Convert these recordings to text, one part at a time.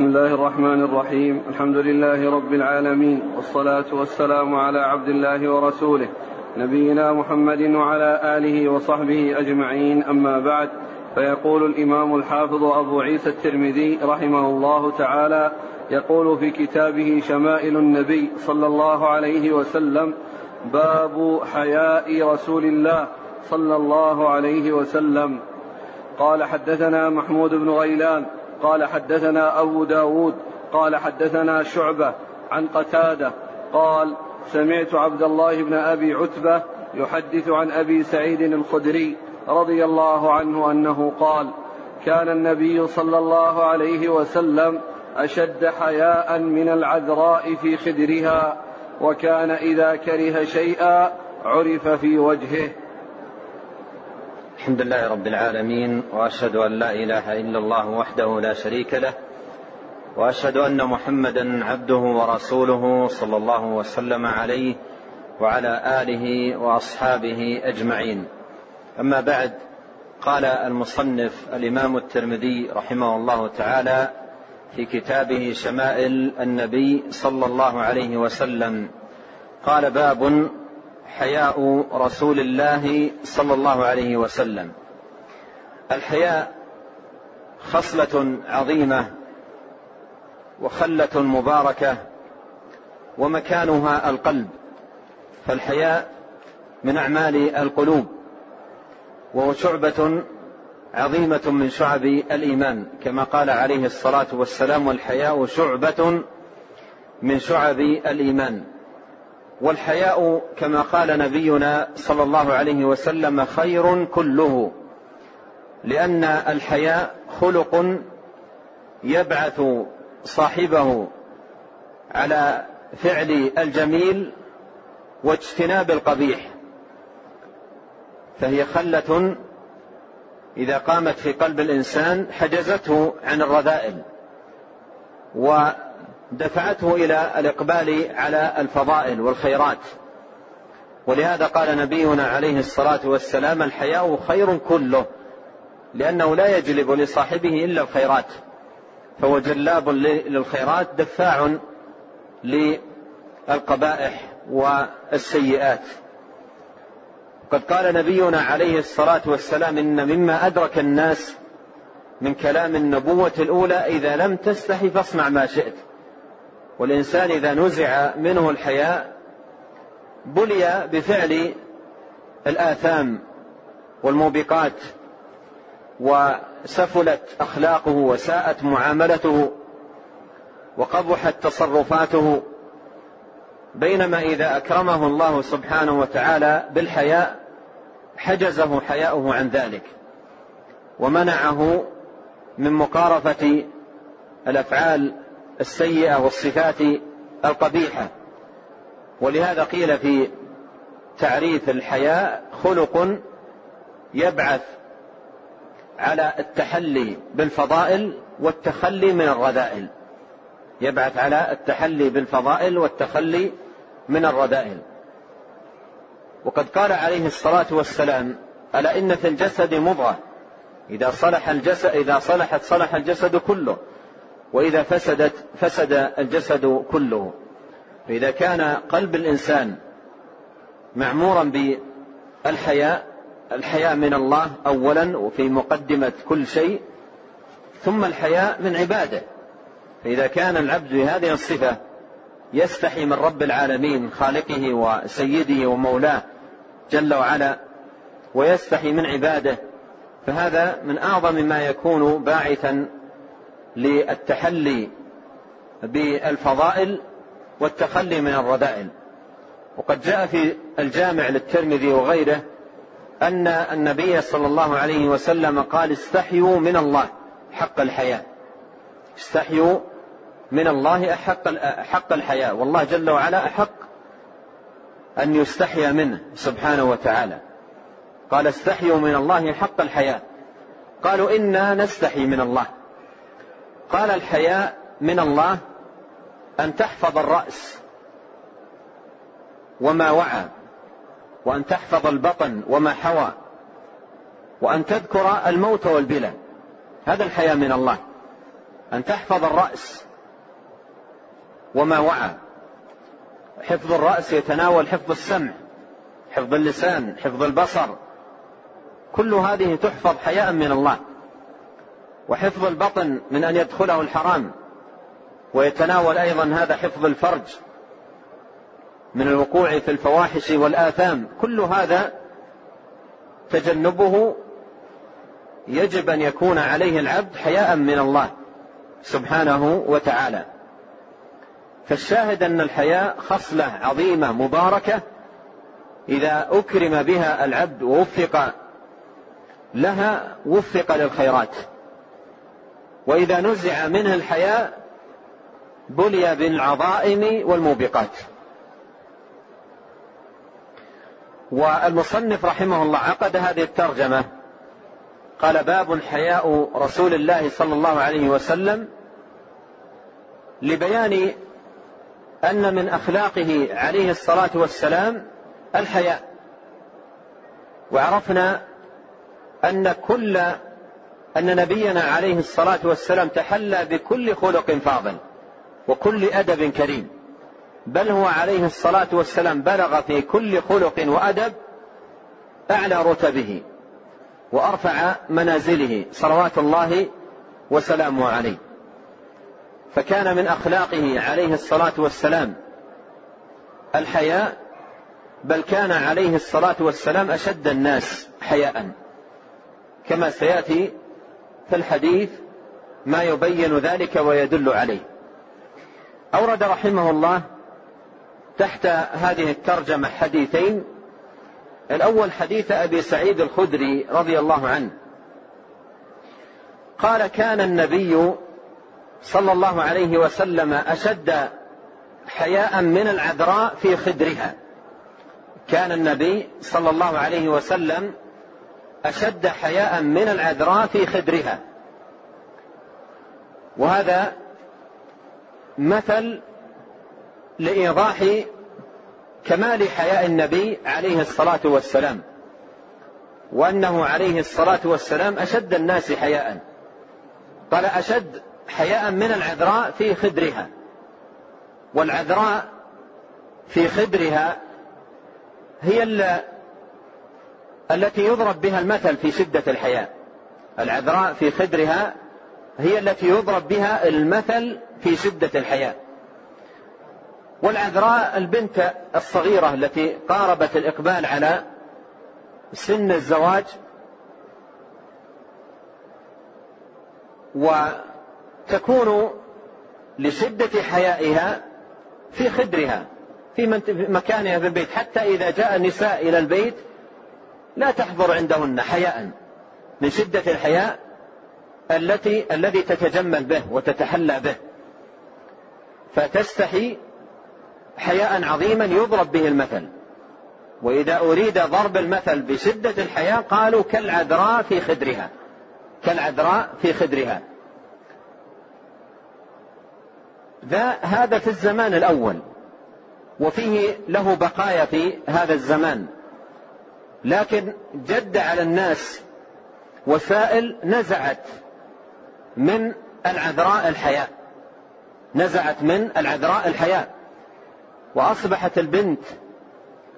بسم الله الرحمن الرحيم. الحمد لله رب العالمين. والصلاة والسلام على عبد الله ورسوله. نبينا محمد وعلى آله وصحبه أجمعين. أما بعد فيقول الإمام الحافظ أبو عيسى الترمذي رحمه الله تعالى يقول في كتابه شمائل النبي صلى الله عليه وسلم باب حياء رسول الله صلى الله عليه وسلم قال حدثنا محمود بن غيلان قال حدثنا أبو داود قال حدثنا شعبة عن قتادة قال سمعت عبد الله بن أبي عتبة يحدث عن أبي سعيد الخدري رضي الله عنه أنه قال كان النبي صلى الله عليه وسلم أشد حياء من العذراء في خدرها وكان إذا كره شيئا عرف في وجهه. الحمد لله رب العالمين وأشهد أن لا إله إلا الله وحده لا شريك له وأشهد أن محمدا عبده ورسوله صلى الله وسلم عليه وعلى آله وأصحابه أجمعين. أما بعد قال المصنف الإمام الترمذي رحمه الله تعالى في كتابه شمائل النبي صلى الله عليه وسلم قال باب حياء رسول الله صلى الله عليه وسلم. الحياء خصلة عظيمة وخلة مباركة ومكانها القلب. فالحياء من أعمال القلوب وهو شعبه عظيمة من شعب الإيمان. كما قال عليه الصلاة والسلام والحياء شعبة من شعب الإيمان. والحياء كما قال نبينا صلى الله عليه وسلم خير كله لأن الحياء خلق يبعث صاحبه على فعل الجميل واجتناب القبيح فهي خلة إذا قامت في قلب الإنسان حجزته عن الرذائل ودفعته إلى الإقبال على الفضائل والخيرات. ولهذا قال نبينا عليه الصلاة والسلام الحياء خير كله لأنه لا يجلب لصاحبه إلا الخيرات. فهو جلاب للخيرات دفاع للقبائح والسيئات. قد قال نبينا عليه الصلاة والسلام إن مما أدرك الناس من كلام النبوة الأولى إذا لم تستحي فاصنع ما شئت. والإنسان إذا نزع منه الحياء بلي بفعل الآثام والموبقات وسفلت أخلاقه وساءت معاملته وقبحت تصرفاته بينما إذا أكرمه الله سبحانه وتعالى بالحياء حجزه حياؤه عن ذلك ومنعه من مقارفة الأفعال السيئة والصفات القبيحة. ولهذا قيل في تعريف الحياء خلق يبعث على التحلي بالفضائل والتخلي من الرذائل. يبعث على التحلي بالفضائل والتخلي من الرذائل. وقد قال عليه الصلاة والسلام ألا إن في الجسد مضغة. إذا صلح الجسد إذا صلحت صلح الجسد كله. وإذا فسدت فسد الجسد كله. فإذا كان قلب الإنسان معمورا بالحياء الحياء من الله أولا وفي مقدمة كل شيء ثم الحياء من عباده. فإذا كان العبد بهذه الصفة يستحي من رب العالمين خالقه وسيده ومولاه جل وعلا ويستحي من عباده فهذا من أعظم ما يكون باعثا للتحلي بالفضائل والتخلي من الرذائل. وقد جاء في الجامع للترمذي وغيره أن النبي صلى الله عليه وسلم قال استحيوا من الله حق الحياة. استحيوا من الله أحق حق الحياة. والله جل وعلا أحق أن يستحيا منه سبحانه وتعالى. قال استحيوا من الله حق الحياة. قالوا إنا نستحي من الله. قال الحياء من الله أن تحفظ الرأس وما وعى وأن تحفظ البطن وما حوى وأن تذكر الموت والبلى هذا الحياء من الله. أن تحفظ الرأس وما وعى. حفظ الرأس يتناول حفظ السمع حفظ اللسان حفظ البصر. كل هذه تحفظ حياء من الله. وحفظ البطن من أن يدخله الحرام. ويتناول أيضا هذا حفظ الفرج من الوقوع في الفواحش والآثام. كل هذا تجنبه يجب أن يكون عليه العبد حياء من الله سبحانه وتعالى. فالشاهد أن الحياء خصلة عظيمة مباركة إذا أكرم بها العبد ووفق لها وفق للخيرات. وإذا نزع منه الحياء بلي بالعظائم والموبقات. والمصنف رحمه الله عقد هذه الترجمة. قال باب حياء رسول الله صلى الله عليه وسلم لبيان أن من أخلاقه عليه الصلاة والسلام الحياء. وعرفنا أن كل أن نبينا عليه الصلاة والسلام تحلى بكل خلق فاضل وكل أدب كريم. بل هو عليه الصلاة والسلام بلغ في كل خلق وأدب أعلى رتبه وأرفع منازله صلوات الله وسلامه عليه. فكان من أخلاقه عليه الصلاة والسلام الحياء بل كان عليه الصلاة والسلام أشد الناس حياء. كما سيأتي الحديث ما يبين ذلك ويدل عليه. أورد رحمه الله تحت هذه الترجمة حديثين. الأول حديث أبي سعيد الخدري رضي الله عنه. قال كان النبي صلى الله عليه وسلم أشد حياء من العذراء في خدرها. كان النبي صلى الله عليه وسلم أشد حياء من العذراء في خدرها. وهذا مثل لإيضاح كمال حياء النبي عليه الصلاة والسلام وأنه عليه الصلاة والسلام أشد الناس حياء قال أشد حياء من العذراء في خدرها. والعذراء في خدرها هي التي يضرب بها المثل في شدة الحياء العذراء في خدرها هي التي يضرب بها المثل في شدة الحياء والعذراء البنت الصغيرة التي قاربت الإقبال على سن الزواج وتكون لشدة حيائها في خدرها في مكانها في البيت حتى إذا جاء النساء إلى البيت لا تحضر عندهن حياء من شدة الحياء التي الذي تتجمل به وتتحلى به. فتستحي حياء عظيما يضرب به المثل. وإذا أريد ضرب المثل بشدة الحياء قالوا كالعذراء في خدرها. كالعذراء في خدرها. ذا هذا في الزمان الأول. وفيه له بقايا في هذا الزمان. لكن جد على الناس وسائل نزعت من العذراء الحياء نزعت من العذراء الحياء وأصبحت البنت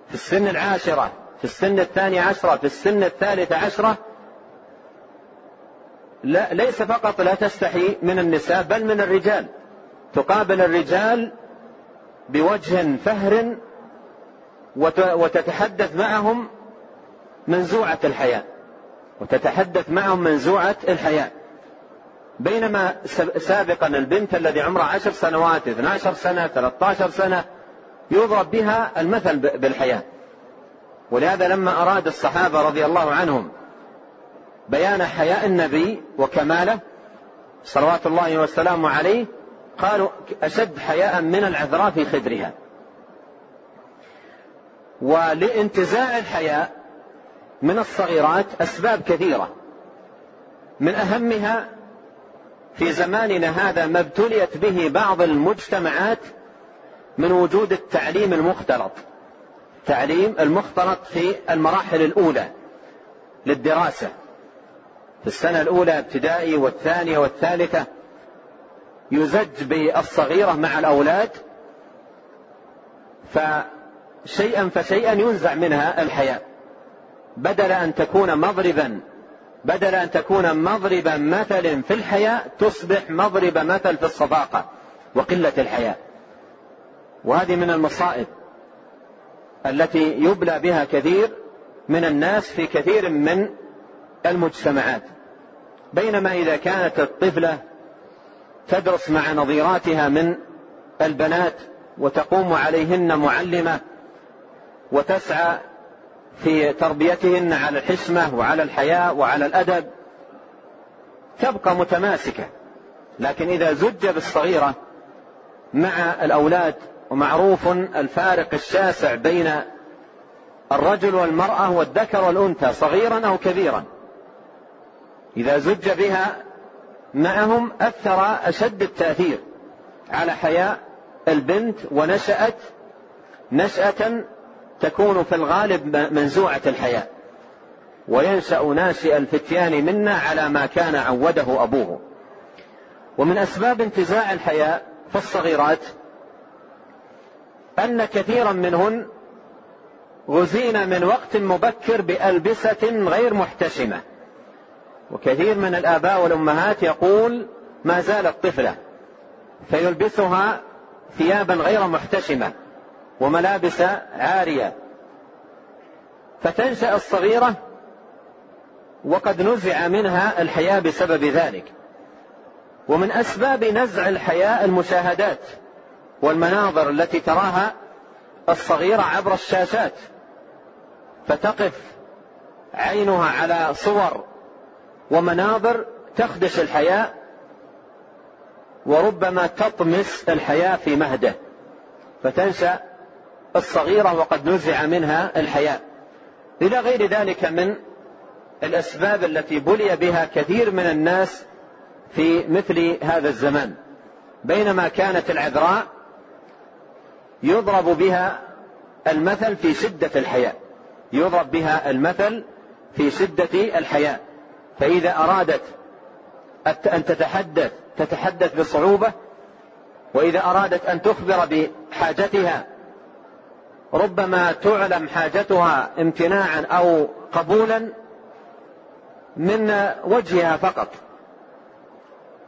في السن العاشرة في السن الثاني عشرة في السن الثالثة عشرة لا ليس فقط لا تستحي من النساء بل من الرجال. تقابل الرجال بوجه فهر وتتحدث معهم منزوعة الحياة وتتحدث معهم منزوعة الحياة. بينما سابقا البنت الذي عمرها عشر سنوات 12 سنة 13 سنة يضرب بها المثل بالحياة. ولهذا لما أراد الصحابة رضي الله عنهم بيان حياء النبي وكماله صلوات الله وسلامه عليه قالوا أشد حياء من العذراء في خدرها. ولانتزاع الحياء من الصغيرات أسباب كثيرة. من أهمها في زماننا هذا ما ابتليت به بعض المجتمعات من وجود التعليم المختلط. تعليم المختلط في المراحل الأولى للدراسة. في السنة الأولى ابتدائي والثانية والثالثة يزج بالصغيرة مع الأولاد فشيئا فشيئا ينزع منها الحياء بدل أن تكون مضربا بدل أن تكون مضرب مثل في الحياء تصبح مضرب مثل في الصداقة وقلة الحياء وهذه من المصائب التي يبلى بها كثير من الناس في كثير من المجتمعات. بينما إذا كانت الطفلة تدرس مع نظيراتها من البنات وتقوم عليهن معلمة وتسعى في تربيتهن على الحشمة وعلى الحياء وعلى الأدب تبقى متماسكة. لكن إذا زج بالصغيرة مع الأولاد ومعروف الفارق الشاسع بين الرجل والمرأة والذكر والأنثى صغيرا أو كبيرا إذا زج بها معهم أثر أشد التأثير على حياء البنت ونشأت نشأة تكون في الغالب منزوعة الحياء وينشأ ناشئ الفتيان منا على ما كان عوده أبوه. ومن أسباب انتزاع الحياء في الصغيرات أن كثيرا منهن غزين من وقت مبكر بألبسة غير محتشمة. وكثير من الآباء والأمهات يقول ما زالت طفلة فيلبسها ثيابا غير محتشمة. وملابس عارية. فتنشأ الصغيرة وقد نزع منها الحياة بسبب ذلك. ومن أسباب نزع الحياة المشاهدات والمناظر التي تراها الصغيرة عبر الشاشات. فتقف عينها على صور ومناظر تخدش الحياة وربما تطمس الحياة في مهده. فتنشأ الصغيرة وقد نزع منها الحياة إلى غير ذلك من الأسباب التي بلي بها كثير من الناس في مثل هذا الزمان. بينما كانت العذراء يضرب بها المثل في شدة الحياة يضرب بها المثل في شدة الحياة فإذا أرادت أن تتحدث تتحدث بصعوبة وإذا أرادت أن تخبر بحاجتها ربما تعلم حاجتها امتناعا أو قبولا من وجهها فقط.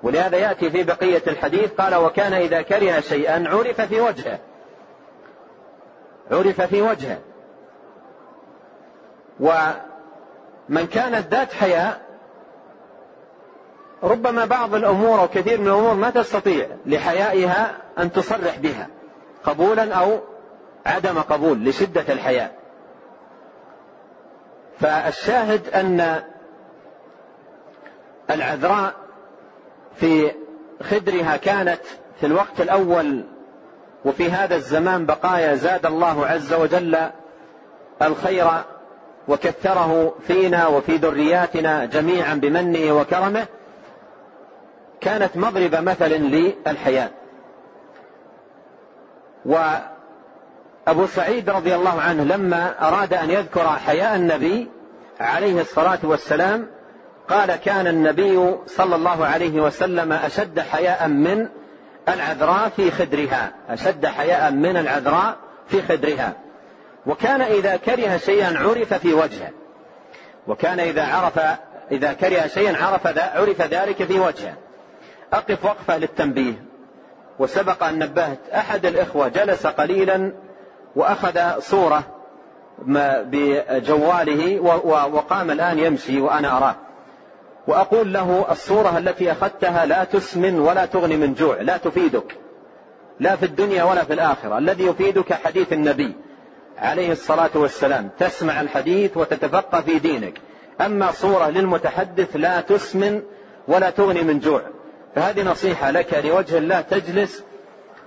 ولهذا يأتي في بقية الحديث قال وكان إذا كره شيئا عرف في وجهه. عرف في وجهه. ومن كانت ذات حياء ربما بعض الأمور أو كثير من الأمور ما تستطيع لحيائها أن تصرح بها قبولا أو عدم قبول لشدة الحياء. فالشاهد أن العذراء في خدرها كانت في الوقت الأول وفي هذا الزمان بقايا زاد الله عز وجل الخير وكثره فينا وفي ذرياتنا جميعا بمنه وكرمه كانت مضرب مثل للحياة وأبو سعيد رضي الله عنه لما أراد أن يذكر حياء النبي عليه الصلاة والسلام قال كان النبي صلى الله عليه وسلم أشد حياء من العذراء في خدرها أشد حياء من العذراء في خدرها. وكان إذا كره شيئا عرف في وجهه وكان إذا عرف إذا كره شيئا عرف عرف ذلك في وجهه. أقف وقفة للتنبيه. وسبق أن نبهت أحد الإخوة جلس قليلا وأخذ صورة بجواله وقام الآن يمشي وأنا أراه. وأقول له الصورة التي أخذتها لا تسمن ولا تغني من جوع لا تفيدك. لا في الدنيا ولا في الآخرة. الذي يفيدك حديث النبي عليه الصلاة والسلام. تسمع الحديث وتتفقه في دينك. أما صورة للمتحدث لا تسمن ولا تغني من جوع. فهذه نصيحة لك لوجه الله تجلس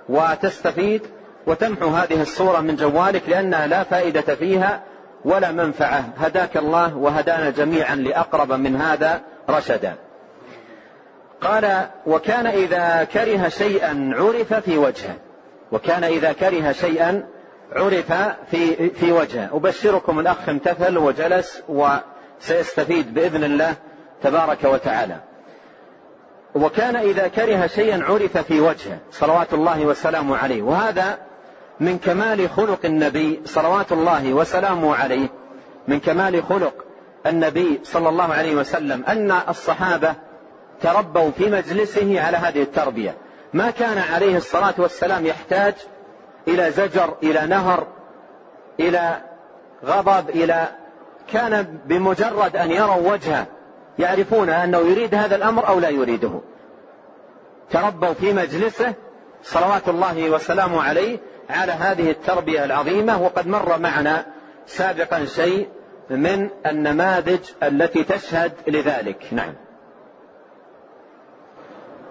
وتستفيد وتمحو هذه الصورة من جوالك لأنها لا فائدة فيها ولا منفعة. هداك الله وهدانا جميعا لأقرب من هذا رشدا. قال وكان إذا كره شيئا عرف في وجهه. وكان إذا كره شيئا عرف في في وجهه. أبشركم الأخ امتثل وجلس وسيستفيد بإذن الله تبارك وتعالى. وكان إذا كره شيئا عرف في وجهه. صلوات الله وسلامه عليه. وهذا من كمال خلق النبي صلوات الله وسلامه عليه من كمال خلق النبي صلى الله عليه وسلم أن الصحابة تربوا في مجلسه على هذه التربية. ما كان عليه الصلاة والسلام يحتاج إلى زجر إلى نهر إلى غضب إلى كان بمجرد أن يروا وجهه يعرفون أنه يريد هذا الأمر أو لا يريده. تربوا في مجلسه صلوات الله وسلامه عليه على هذه التربية العظيمة وقد مر معنا سابقا شيء من النماذج التي تشهد لذلك. نعم.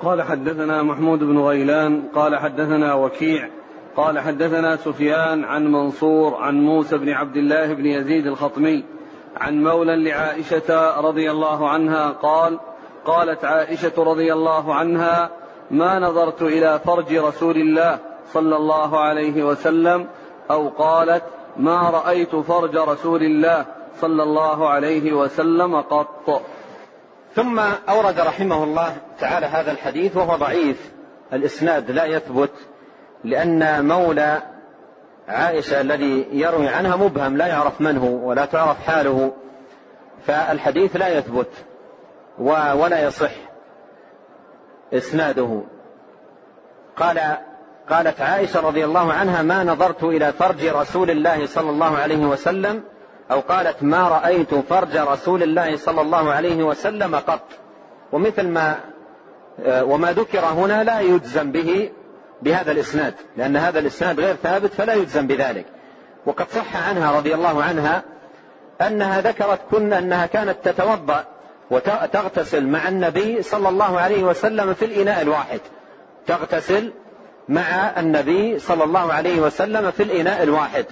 قال حدثنا محمود بن غيلان قال حدثنا وكيع قال حدثنا سفيان عن منصور عن موسى بن عبد الله بن يزيد الخطمي عن مولى لعائشة رضي الله عنها قال قالت عائشة رضي الله عنها ما نظرت إلى فرج رسول الله صلى الله عليه وسلم أو قالت ما رأيت فرج رسول الله صلى الله عليه وسلم قط. ثم أورد رحمه الله تعالى هذا الحديث وهو ضعيف. الإسناد لا يثبت لأن مولى عائشة الذي يروي عنها مبهم لا يعرف من هو ولا تعرف حاله فالحديث لا يثبت ولا يصح إسناده. قال قالت عائشة رضي الله عنها ما نظرت إلى فرج رسول الله صلى الله عليه وسلم؟ أو قالت ما رأيت فرج رسول الله صلى الله عليه وسلم قط. ومثل ما وما ذكر هنا لا يجزم به بهذا الإسناد لأن هذا الإسناد غير ثابت فلا يجزم بذلك. وقد صح عنها رضي الله عنها أنها ذكرت كن أنها كانت تتوضأ وتغتسل مع النبي صلى الله عليه وسلم في الإناء الواحد. تغتسل مع النبي صلى الله عليه وسلم في الإناء الواحد.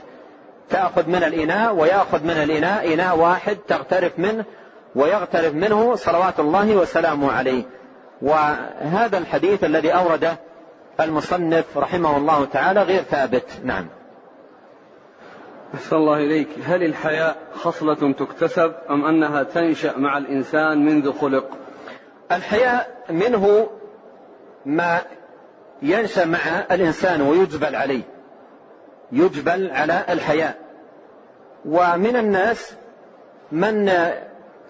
تأخذ من الإناء ويأخذ من الإناء إناء واحد تغترف منه ويغترف منه صلوات الله وسلامه عليه. وهذا الحديث الذي أورده المصنف رحمه الله تعالى غير ثابت. نعم. أحسن الله إليك. هل الحياء خصلة تكتسب أم أنها تنشأ مع الإنسان منذ خلق؟ الحياء منه ما ينشأ مع الإنسان ويجبل عليه. يجبل على الحياء ومن الناس من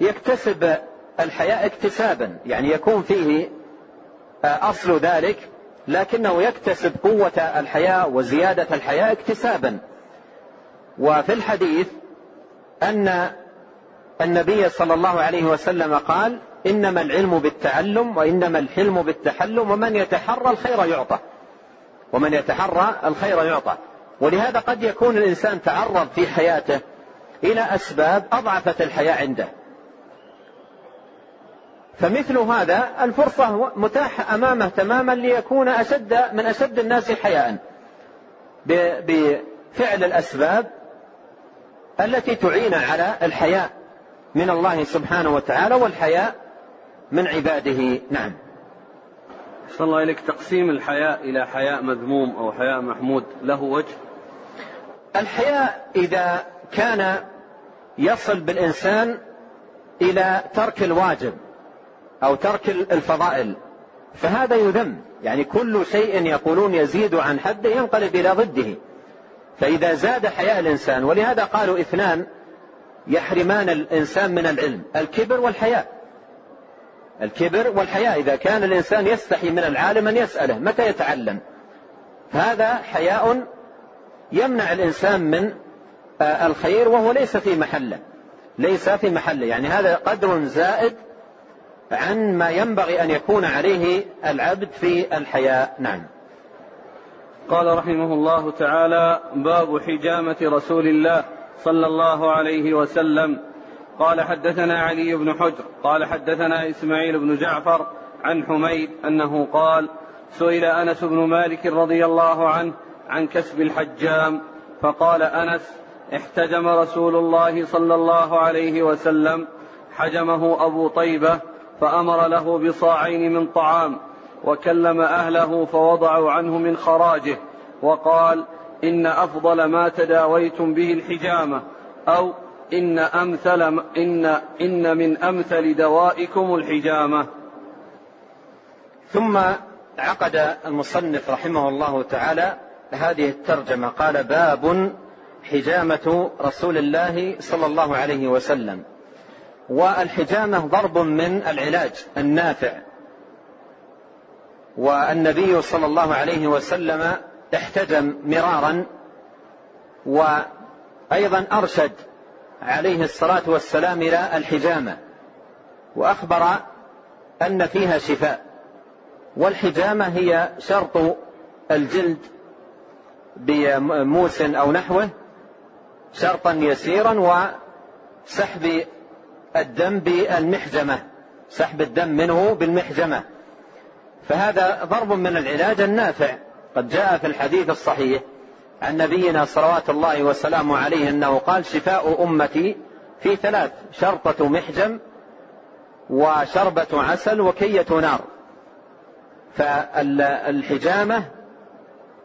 يكتسب الحياء اكتسابا. يعني يكون فيه أصل ذلك لكنه يكتسب قوة الحياء وزيادة الحياء اكتسابا. وفي الحديث أن النبي صلى الله عليه وسلم قال إنما العلم بالتعلم وإنما الحلم بالتحلم ومن يتحرى الخير يعطى. ومن يتحرى الخير يعطى. ولهذا قد يكون الإنسان تعرض في حياته إلى أسباب أضعفت الحياة عنده. فمثل هذا الفرصة متاحة أمامه تماما ليكون أشد من أشد الناس حياء. بفعل الأسباب التي تعين على الحياء من الله سبحانه وتعالى والحياء من عباده. نعم. صلى الله إليك. تقسيم الحياء إلى حياء مذموم أو حياء محمود. له وجه. الحياء إذا كان يصل بالإنسان إلى ترك الواجب أو ترك الفضائل فهذا يذم. يعني كل شيء يقولون يزيد عن حده ينقلب إلى ضده. فإذا زاد حياء الإنسان ولهذا قالوا اثنان يحرمان الإنسان من العلم الكبر والحياء. الكبر والحياء إذا كان الإنسان يستحي من العالم أن يسأله متى يتعلم. هذا حياء يمنع الإنسان من آه، الخير وهو ليس في محله. ليس في محله. يعني هذا قدر زائد عن ما ينبغي أن يكون عليه العبد في الحياء. نعم. قال رحمه الله تعالى باب حجامة رسول الله صلى الله عليه وسلم. قال حدثنا علي بن حجر قال حدثنا إسماعيل بن جعفر عن حميد أنه قال سئل أنس بن مالك رضي الله عنه عن كسب الحجام فقال أنس احتجم رسول الله صلى الله عليه وسلم حجمه أبو طيبة فأمر له بصاعين من طعام وكلم أهله فوضعوا عنه من خراجه وقال إن أفضل ما تداويتم به الحجامة أو إن أمثل إن إن من أمثل دوائكم الحجامة. ثم عقد المصنف رحمه الله تعالى هذه الترجمة قال باب حجامة رسول الله صلى الله عليه وسلم والحجامة ضرب من العلاج النافع والنبي صلى الله عليه وسلم احتجم مرارا وأيضا أرشد عليه الصلاة والسلام إلى الحجامة وأخبر أن فيها شفاء. والحجامة هي شرط الجلد بموس أو نحوه شرطا يسيرا وسحب الدم بالمحجمة سحب الدم منه بالمحجمة. فهذا ضرب من العلاج النافع قد جاء في الحديث الصحيح. عن نبينا صلوات الله وسلامه عليه أنه قال شفاء أمتي في ثلاث شرطة محجم وشربة عسل وكية نار. فالحجامة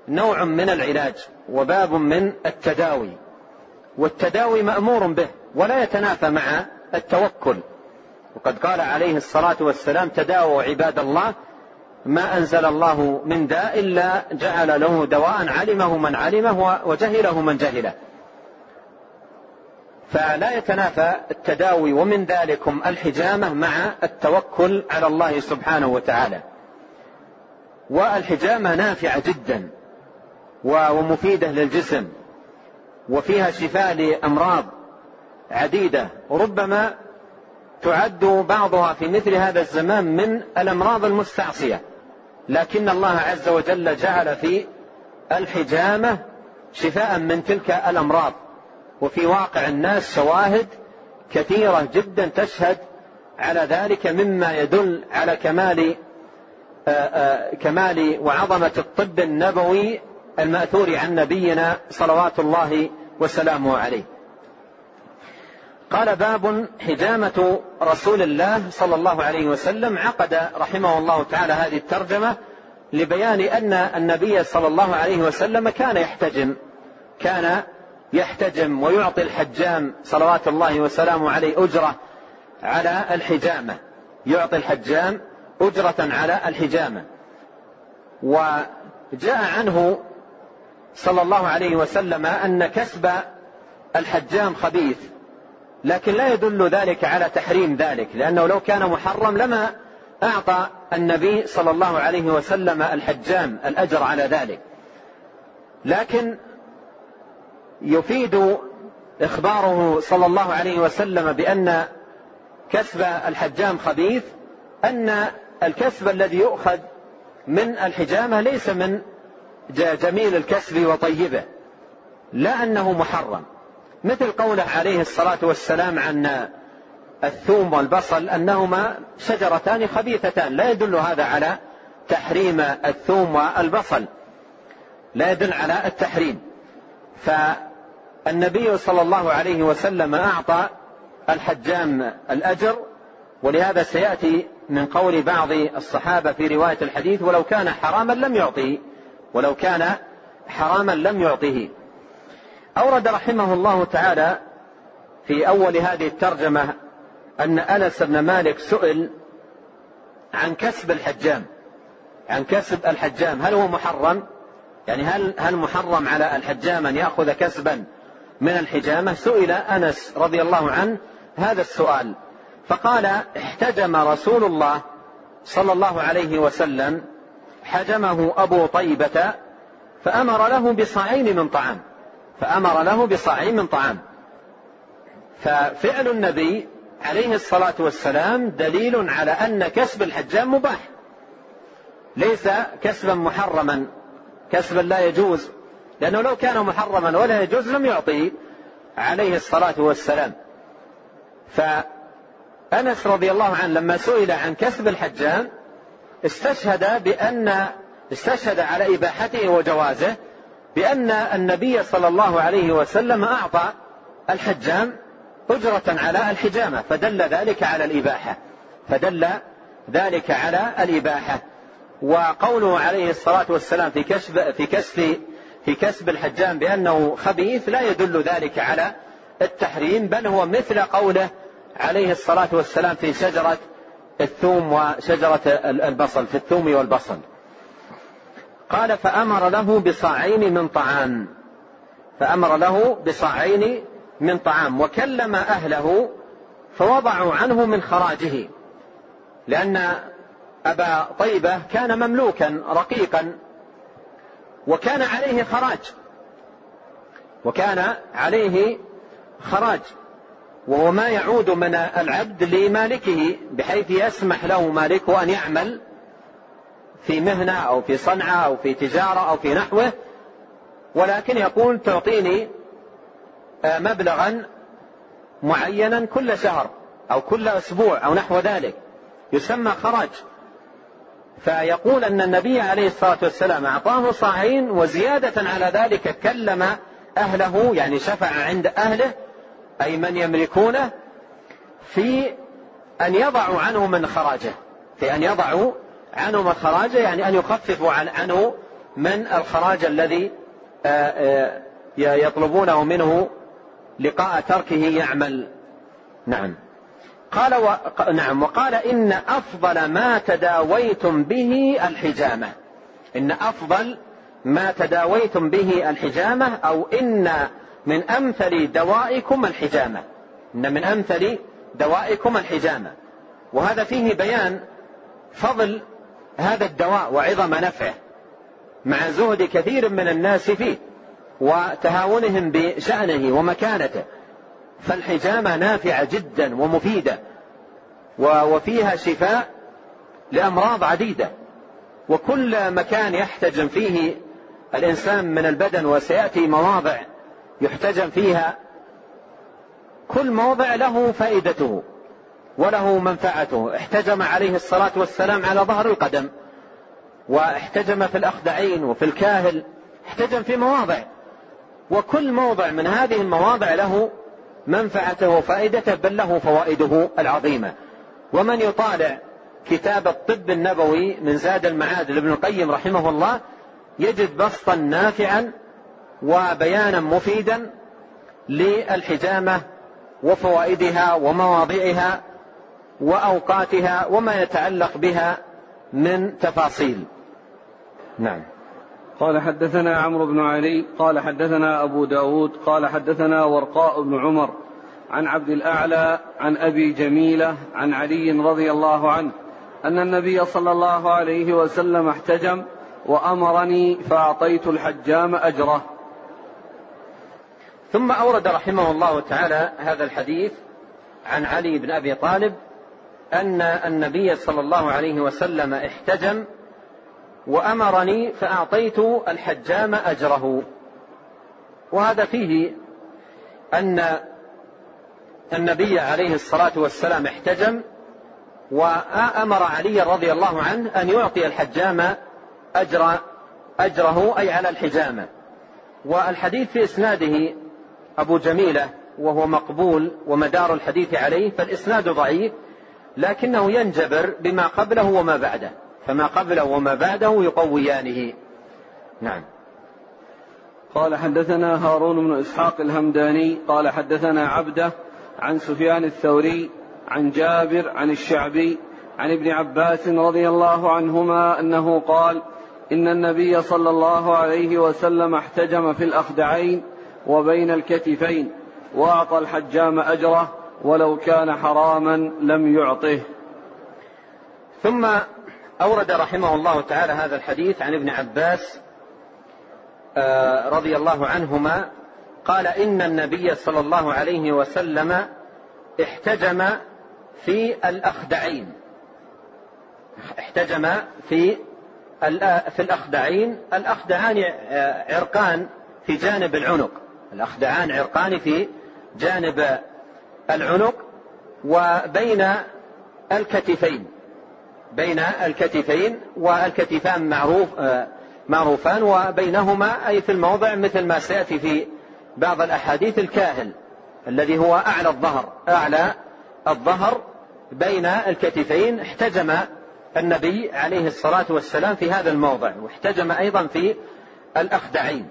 نوع من العلاج وباب من التداوي والتداوي مأمور به ولا يتنافى مع التوكل. وقد قال عليه الصلاة والسلام تداووا عباد الله ما أنزل الله من داء إلا جعل له دواء علمه من علمه وجهله من جهله. فلا يتنافى التداوي ومن ذلكم الحجامة مع التوكل على الله سبحانه وتعالى. والحجامة نافعة جدا ومفيدة للجسم وفيها شفاء لأمراض عديدة. وربما تعد بعضها في مثل هذا الزمان من الأمراض المستعصية. لكن الله عز وجل جعل في الحجامة شفاء من تلك الأمراض وفي واقع الناس شواهد كثيرة جدا تشهد على ذلك مما يدل على كمال آه، آه، كمال وعظمة الطب النبوي المأثور عن نبينا صلوات الله وسلامه عليه. قال باب حجامة رسول الله صلى الله عليه وسلم عقد رحمه الله تعالى هذه الترجمة لبيان أن النبي صلى الله عليه وسلم كان يحتجم كان يحتجم ويعطي الحجام صلوات الله وسلامه عليه أجرة على الحجامة يعطي الحجام أجرة على الحجامة. وجاء عنه صلى الله عليه وسلم أن كسب الحجام خبيث. لكن لا يدل ذلك على تحريم ذلك لأنه لو كان محرم لما أعطى النبي صلى الله عليه وسلم الحجام الأجر على ذلك. لكن يفيد إخباره صلى الله عليه وسلم بأن كسب الحجام خبيث أن الكسب الذي يؤخذ من الحجامة ليس من جميل الكسب وطيبه لا أنه محرم. مثل قوله عليه الصلاة والسلام عن الثوم والبصل أنهما شجرتان خبيثتان. لا يدل هذا على تحريم الثوم والبصل. لا يدل على التحريم. فالنبي صلى الله عليه وسلم أعطى الحجام الأجر ولهذا سيأتي من قول بعض الصحابة في رواية الحديث ولو كان حراما لم يعطه ولو كان حراما لم يعطه. أورد رحمه الله تعالى في أول هذه الترجمة أن أنس بن مالك سئل عن كسب الحجام عن كسب الحجام هل هو محرم؟ يعني هل هل محرم على الحجام أن يأخذ كسبا من الحجامة؟ سئل أنس رضي الله عنه هذا السؤال فقال احتجم رسول الله صلى الله عليه وسلم حجمه أبو طيبة فأمر له بصاعين من طعام فأمر له بصاعين من طعام. ففعل النبي عليه الصلاة والسلام دليل على أن كسب الحجام مباح. ليس كسبا محرما كسبا لا يجوز لأنه لو كان محرما ولا يجوز لم يعطي عليه الصلاة والسلام. فأنس رضي الله عنه لما سئل عن كسب الحجام استشهد بأن استشهد على إباحته وجوازه بأن النبي صلى الله عليه وسلم أعطى الحجام أجرة على الحجامة فدل ذلك على الإباحة. فدل ذلك على الإباحة. وقوله عليه الصلاة والسلام في كسب في كسب في كسب الحجام بأنه خبيث لا يدل ذلك على التحريم بل هو مثل قوله عليه الصلاة والسلام في شجرة الثوم وشجرة البصل في الثوم والبصل. قال فأمر له بصاعين من طعام. فأمر له بصاعين من طعام. وكلم أهله فوضعوا عنه من خراجه. لأن أبا طيبة كان مملوكا رقيقا وكان عليه خراج. وكان عليه خراج. وهو ما يعود من العبد لمالكه بحيث يسمح له مالكه أن يعمل في مهنة أو في صنعة أو في تجارة أو في نحوه ولكن يقول تعطيني آه، مبلغا معينا كل شهر أو كل أسبوع أو نحو ذلك يسمى خراج فيقول أن النبي عليه الصلاة والسلام أعطاه صاعين وزيادة على ذلك كلم أهله يعني شفع عند أهله أي من يملكونه في أن يضعوا عنه من خراجه في أن يضعوا عنه من خراجه يعني أن يخففوا عنه من الخراج الذي آه، آه، يطلبونه منه لقاء تركه يعمل. نعم. قال و... نعم وقال إن أفضل ما تداويتم به الحجامة. إن أفضل ما تداويتم به الحجامة أو إن من أمثل دوائكم الحجامة. إن من أمثل دوائكم الحجامة. وهذا فيه بيان فضل هذا الدواء وعظم نفعه مع زهد كثير من الناس فيه وتهاونهم بشأنه ومكانته فالحجامة نافعة جدا ومفيدة وفيها شفاء لأمراض عديدة وكل مكان يحتجم فيه الإنسان من البدن وسيأتي مواضع يحتجم فيها كل موضع له فائدته. وله منفعته. احتجم عليه الصلاة والسلام على ظهر القدم. واحتجم في الأخدعين وفي الكاهل. احتجم في مواضع. وكل موضع من هذه المواضع له منفعته وفائدته بل له فوائده العظيمة. ومن يطالع كتاب الطب النبوي من زاد المعاد لابن القيم رحمه الله يجد بسطا نافعا وبيانا مفيدا للحجامة وفوائدها ومواضعها وأوقاتها وما يتعلق بها من تفاصيل. نعم. قال حدثنا عمرو بن علي قال حدثنا أبو داود قال حدثنا ورقاء بن عمر عن عبد الأعلى عن أبي جميلة عن علي رضي الله عنه أن النبي صلى الله عليه وسلم احتجم وأمرني فأعطيت الحجام أجره. ثم أورد رحمه الله تعالى هذا الحديث عن علي بن أبي طالب أن النبي صلى الله عليه وسلم احتجم وأمرني فأعطيت الحجام أجره. وهذا فيه أن النبي عليه الصلاة والسلام احتجم وأمر علي رضي الله عنه أن يعطي الحجام أجر أجره أي على الحجامة والحديث في إسناده أبو جميلة وهو مقبول ومدار الحديث عليه فالإسناد ضعيف لكنه ينجبر بما قبله وما بعده. فما قبله وما بعده يقويانه. نعم. قال حدثنا هارون بن إسحاق الهمداني قال حدثنا عبده عن سفيان الثوري عن جابر عن الشعبي عن ابن عباس رضي الله عنهما أنه قال إن النبي صلى الله عليه وسلم احتجم في الأخدعين وبين الكتفين وأعطى الحجام أجره ولو كان حراما لم يعطه. ثم أورد رحمه الله تعالى هذا الحديث عن ابن عباس آه، رضي الله عنهما قال إن النبي صلى الله عليه وسلم احتجم في الأخدعين. احتجم في في الأخدعين. الأخدعان عرقان في جانب العنق. الأخدعان عرقان في جانب العنق وبين الكتفين بين الكتفين والكتفان معروف معروفان وبينهما أي في الموضع مثل ما سيأتي في بعض الأحاديث الكاهل الذي هو أعلى الظهر أعلى الظهر بين الكتفين احتجم النبي عليه الصلاة والسلام في هذا الموضع واحتجم أيضا في الأخدعين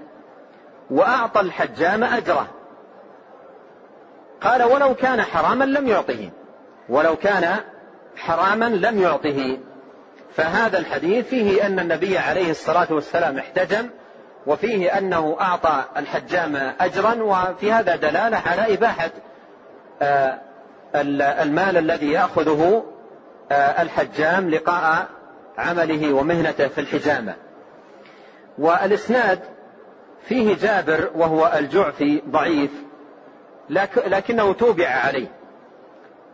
وأعطى الحجام أجره قال ولو كان حراما لم يعطه. ولو كان حراما لم يعطه. فهذا الحديث فيه أن النبي عليه الصلاة والسلام احتجم وفيه أنه أعطى الحجام أجرا وفي هذا دلالة على إباحة آه، المال الذي يأخذه آه، الحجام لقاء عمله ومهنته في الحجامة. والإسناد فيه جابر وهو الجعفي ضعيف. لكنه توبع عليه.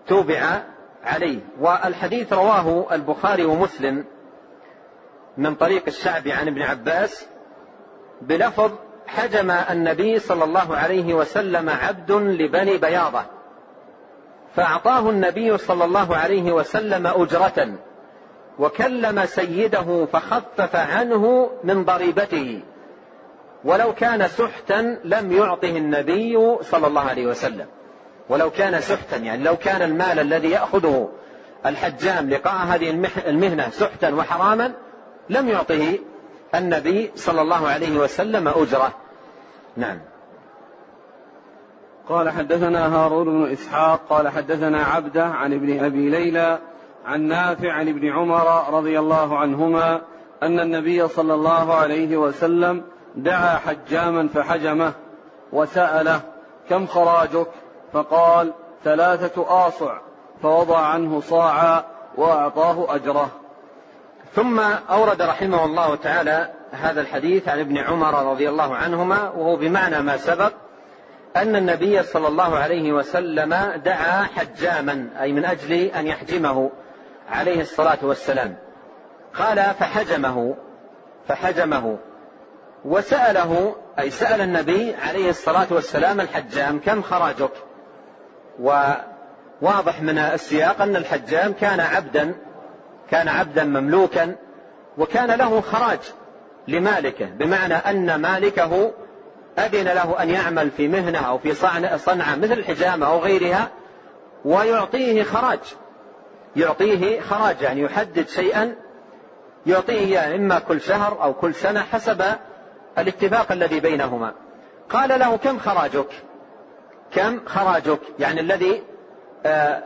توبع عليه. والحديث رواه البخاري ومسلم من طريق الشعبي عن ابن عباس بلفظ حجم النبي صلى الله عليه وسلم عبد لبني بياضة. فأعطاه النبي صلى الله عليه وسلم أجرة وكلم سيده فخفف عنه من ضريبته. ولو كان سحتا لم يعطه النبي صلى الله عليه وسلم. ولو كان سحتا يعني لو كان المال الذي يأخذه الحجام لقاء هذه المهنة سحتا وحراما لم يعطه النبي صلى الله عليه وسلم أجرة. نعم. قال حدثنا هارون بن إسحاق قال حدثنا عبده عن ابن أبي ليلى عن نافع عن ابن عمر رضي الله عنهما أن النبي صلى الله عليه وسلم دعا حجاما فحجمه وسأله كم خراجك؟ فقال ثلاثة آصع فوضع عنه صاعا وأعطاه أجره. ثم أورد رحمه الله تعالى هذا الحديث عن ابن عمر رضي الله عنهما وهو بمعنى ما سبق أن النبي صلى الله عليه وسلم دعا حجاما أي من أجل أن يحجمه عليه الصلاة والسلام. قال فحجمه فحجمه. وسأله أي سأل النبي عليه الصلاة والسلام الحجام كم خراجك؟ وواضح من السياق أن الحجام كان عبدا كان عبدا مملوكا وكان له خراج لمالكه بمعنى أن مالكه أذن له أن يعمل في مهنة أو في صنعة مثل الحجامة أو غيرها ويعطيه خراج. يعطيه خراج يعني يحدد شيئا يعطيه إما كل شهر أو كل سنة حسب الاتفاق الذي بينهما. قال له كم خراجك؟ كم خراجك؟ يعني الذي آه،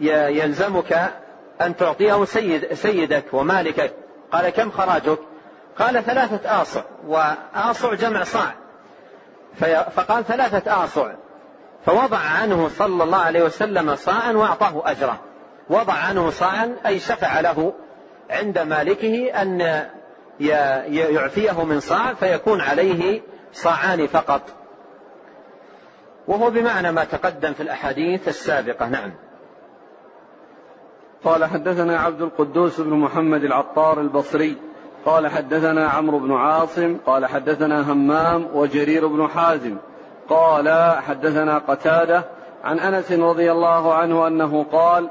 يلزمك أن تعطيه سيد سيدك ومالكك. قال كم خراجك؟ قال ثلاثة آصع. وآصع جمع صاع. فقال ثلاثة آصع. فوضع عنه صلى الله عليه وسلم صاعا وأعطاه أجره. وضع عنه صاعا أي شفع له عند مالكه أن يعفيه من صاع فيكون عليه صاعان فقط. وهو بمعنى ما تقدم في الأحاديث السابقة. نعم. قال حدثنا عبد القدوس بن محمد العطار البصري. قال حدثنا عمرو بن عاصم. قال حدثنا همام وجرير بن حازم. قال حدثنا قتادة عن أنس رضي الله عنه أنه قال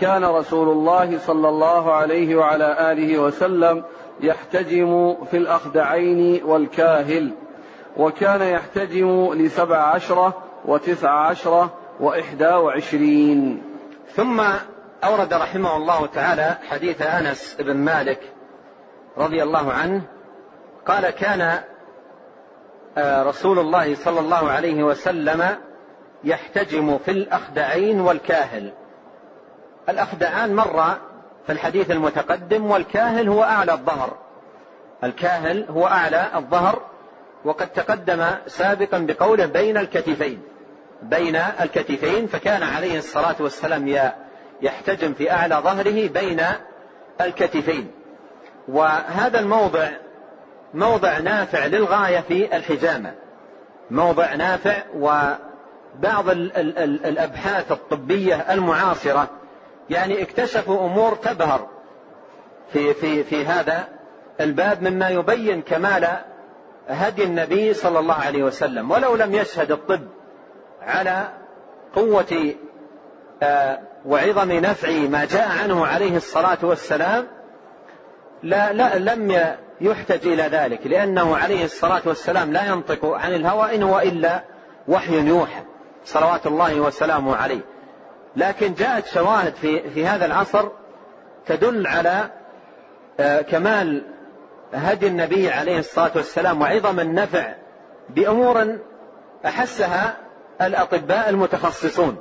كان رسول الله صلى الله عليه وعلى آله وسلم يحتجم في الأخدعين والكاهل وكان يحتجم لسبع عشرة وتسع عشرة وإحدى وعشرين. ثم أورد رحمه الله تعالى حديث أنس بن مالك رضي الله عنه قال كان آه، رسول الله صلى الله عليه وسلم يحتجم في الأخدعين والكاهل. الأخدعان مر في الحديث المتقدم والكاهل هو أعلى الظهر. الكاهل هو أعلى الظهر وقد تقدم سابقا بقوله بين الكتفين. بين الكتفين فكان عليه الصلاة والسلام يحتجم في أعلى ظهره بين الكتفين. وهذا الموضع موضع نافع للغاية في الحجامة. موضع نافع وبعض ال ال ال الأبحاث الطبية المعاصرة يعني اكتشفوا أمور تبهر في, في, في هذا الباب مما يبين كمال هدي النبي صلى الله عليه وسلم. ولو لم يشهد الطب على قوة آه، وعظم نفع ما جاء عنه عليه الصلاة والسلام لا, لا لم يحتج إلى ذلك لأنه عليه الصلاة والسلام لا ينطق عن الهوى إن هو إلا وحي يوحى صلوات الله وسلامه عليه. لكن جاءت شواهد في, في هذا العصر تدل على آه، كمال هدي النبي عليه الصلاة والسلام وعظم النفع بأمور أحسها الأطباء المتخصصون.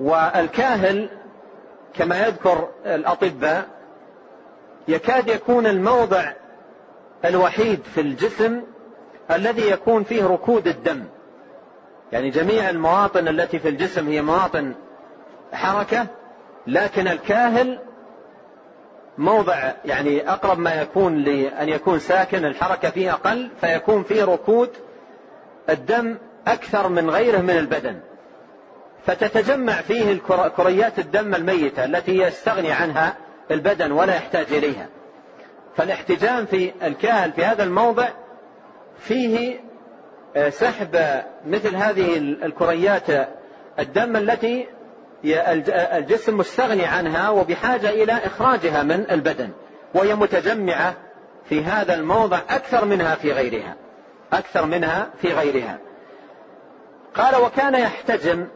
والكاهل كما يذكر الأطباء يكاد يكون الموضع الوحيد في الجسم الذي يكون فيه ركود الدم. يعني جميع المواطن التي في الجسم هي مواطن حركة لكن الكاهل موضع يعني أقرب ما يكون لأن يكون ساكن الحركة فيه أقل فيكون فيه ركود الدم أكثر من غيره من البدن. فتتجمع فيه كريات الدم الميتة التي يستغني عنها البدن ولا يحتاج إليها. فالاحتجام في الكاهل في هذا الموضع فيه آه، سحب مثل هذه الكريات الدم التي الجسم مستغني عنها وبحاجة إلى إخراجها من البدن وهي متجمعة في هذا الموضع أكثر منها في غيرها أكثر منها في غيرها. قال وكان يحتجم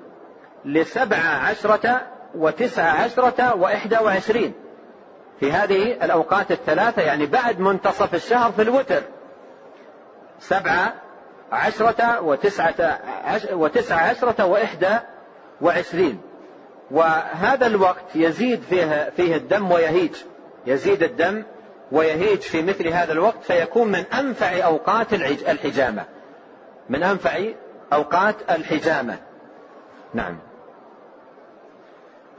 لسبع عشرة وتسع عشرة وإحدى وعشرين في هذه الأوقات الثلاثة يعني بعد منتصف الشهر في الوتر. سبعة عشرة وتسعة, وتسعة عشرة وإحدى وعشرين وهذا الوقت يزيد فيه, فيه الدم ويهيج. يزيد الدم ويهيج في مثل هذا الوقت فيكون من أنفع أوقات الحجامة. من أنفع أوقات الحجامة. نعم.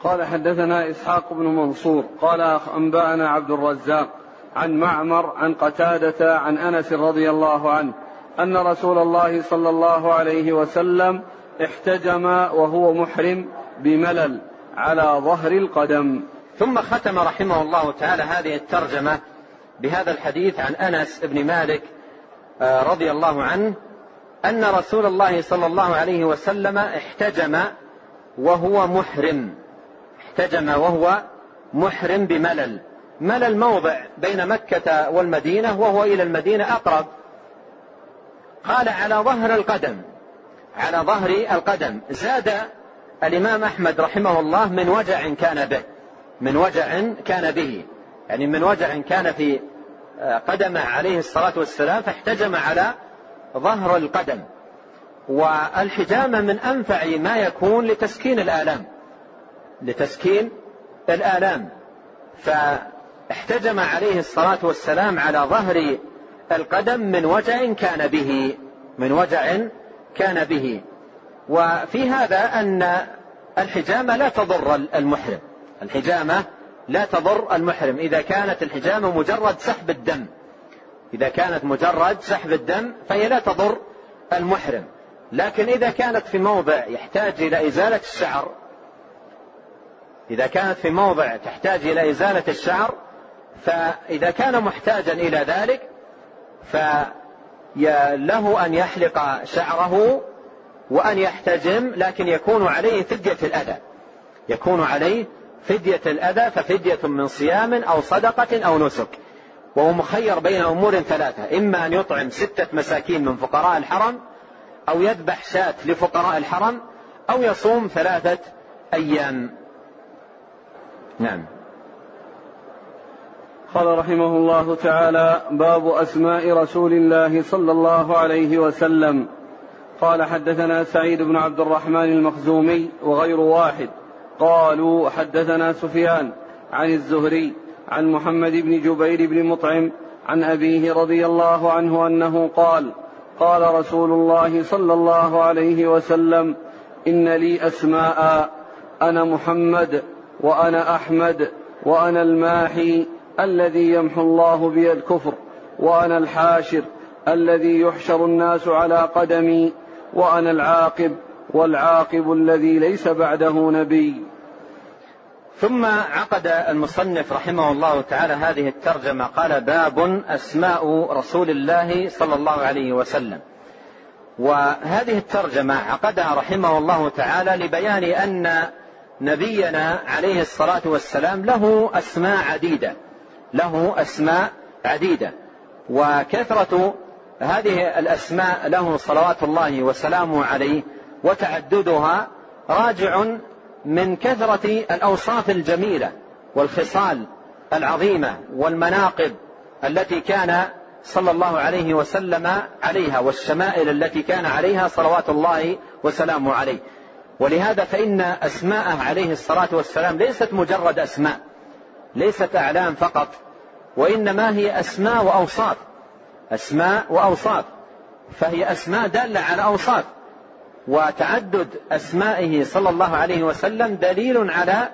قال حدثنا إسحاق بن منصور قال أنبأنا عبد الرزاق عن معمر عن قتادة عن أنس رضي الله عنه أن رسول الله صلى الله عليه وسلم احتجم وهو محرم بملل على ظهر القدم. ثم ختم رحمه الله تعالى هذه الترجمة بهذا الحديث عن أنس بن مالك آه، رضي الله عنه أن رسول الله صلى الله عليه وسلم احتجم وهو محرم. احتجم وهو محرم بملل. ملل موضع بين مكة والمدينة وهو إلى المدينة أقرب. قال على ظهر القدم على ظهر القدم. زاد الإمام أحمد رحمه الله من وجع كان به من وجع كان به يعني من وجع كان في آه، قدمه عليه الصلاة والسلام فاحتجم على ظهر القدم. والحجامة من أنفع ما يكون لتسكين الآلام لتسكين الآلام. فاحتجم عليه الصلاة والسلام على ظهر القدم من وجع كان به من وجع كان به. وفي هذا أن الحجامة لا تضر المحرم. الحجامة لا تضر المحرم. إذا كانت الحجامة مجرد سحب الدم. إذا كانت مجرد سحب الدم فهي لا تضر المحرم. لكن إذا كانت في موضع يحتاج إلى إزالة الشعر إذا كانت في موضع تحتاج إلى إزالة الشعر فإذا كان محتاجا إلى ذلك فله أن يحلق شعره وأن يحتجم لكن يكون عليه فدية الأذى. يكون عليه فدية الأذى ففدية من صيام أو صدقة أو نسك. وهو مخير بين أمور ثلاثة. إما أن يطعم ستة مساكين من فقراء الحرم أو يذبح شاة لفقراء الحرم أو يصوم ثلاثة أيام. نعم. قال رحمه الله تعالى باب أسماء رسول الله صلى الله عليه وسلم. قال حدثنا سعيد بن عبد الرحمن المخزومي وغير واحد. قالوا حدثنا سفيان عن الزهري عن محمد بن جبير بن مطعم عن أبيه رضي الله عنه أنه قال قال رسول الله صلى الله عليه وسلم إن لي أسماء أنا محمد وأنا أحمد وأنا الماحي الذي يمحو الله بي الكفر وأنا الحاشر الذي يحشر الناس على قدمي وأنا العاقب والعاقب الذي ليس بعده نبي. ثم عقد المصنف رحمه الله تعالى هذه الترجمة قال باب أسماء رسول الله صلى الله عليه وسلم. وهذه الترجمة عقدها رحمه الله تعالى لبيان أن نبينا عليه الصلاة والسلام له أسماء عديدة له أسماء عديدة. وكثرة هذه الأسماء له صلوات الله وسلامه عليه وتعددها راجع من كثرة الأوصاف الجميلة والخصال العظيمة والمناقب التي كان صلى الله عليه وسلم عليها والشمائل التي كان عليها صلوات الله وسلامه عليه. ولهذا فإن أسماءه عليه الصلاة والسلام ليست مجرد أسماء ليست أعلام فقط وإنما هي أسماء وأوصاف. أسماء وأوصاف. فهي أسماء دالة على أوصاف. وتعدد أسمائه صلى الله عليه وسلم دليل على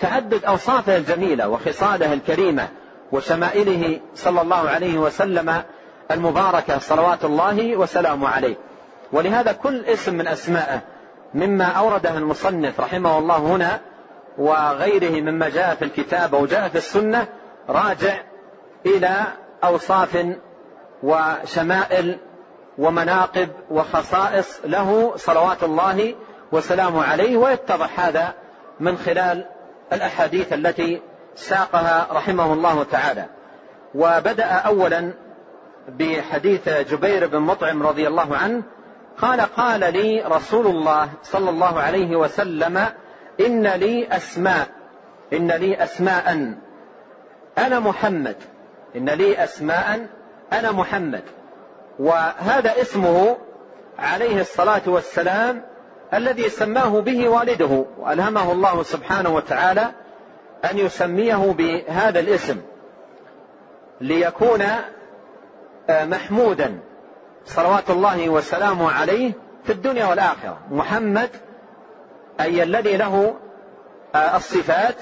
تعدد أوصافه الجميلة وخصاله الكريمة وشمائله صلى الله عليه وسلم المباركة صلوات الله وسلامه عليه. ولهذا كل اسم من أسمائه مما أورده المصنف رحمه الله هنا وغيره مما جاء في الكتاب أو جاء في السنة راجع إلى أوصاف وشمائل ومناقب وخصائص له صلوات الله وسلامه عليه ويتضح هذا من خلال الأحاديث التي ساقها رحمه الله تعالى. وبدأ أولا بحديث جبير بن مطعم رضي الله عنه قال قال لي رسول الله صلى الله عليه وسلم إن لي أسماء إن لي أسماء أنا محمد إن لي أسماء أنا محمد. وهذا اسمه عليه الصلاة والسلام الذي سماه به والده وألهمه الله سبحانه وتعالى أن يسميه بهذا الاسم ليكون آه، محمودا. صلوات الله وسلامه عليه في الدنيا والآخرة. محمد أي الذي له آه، الصفات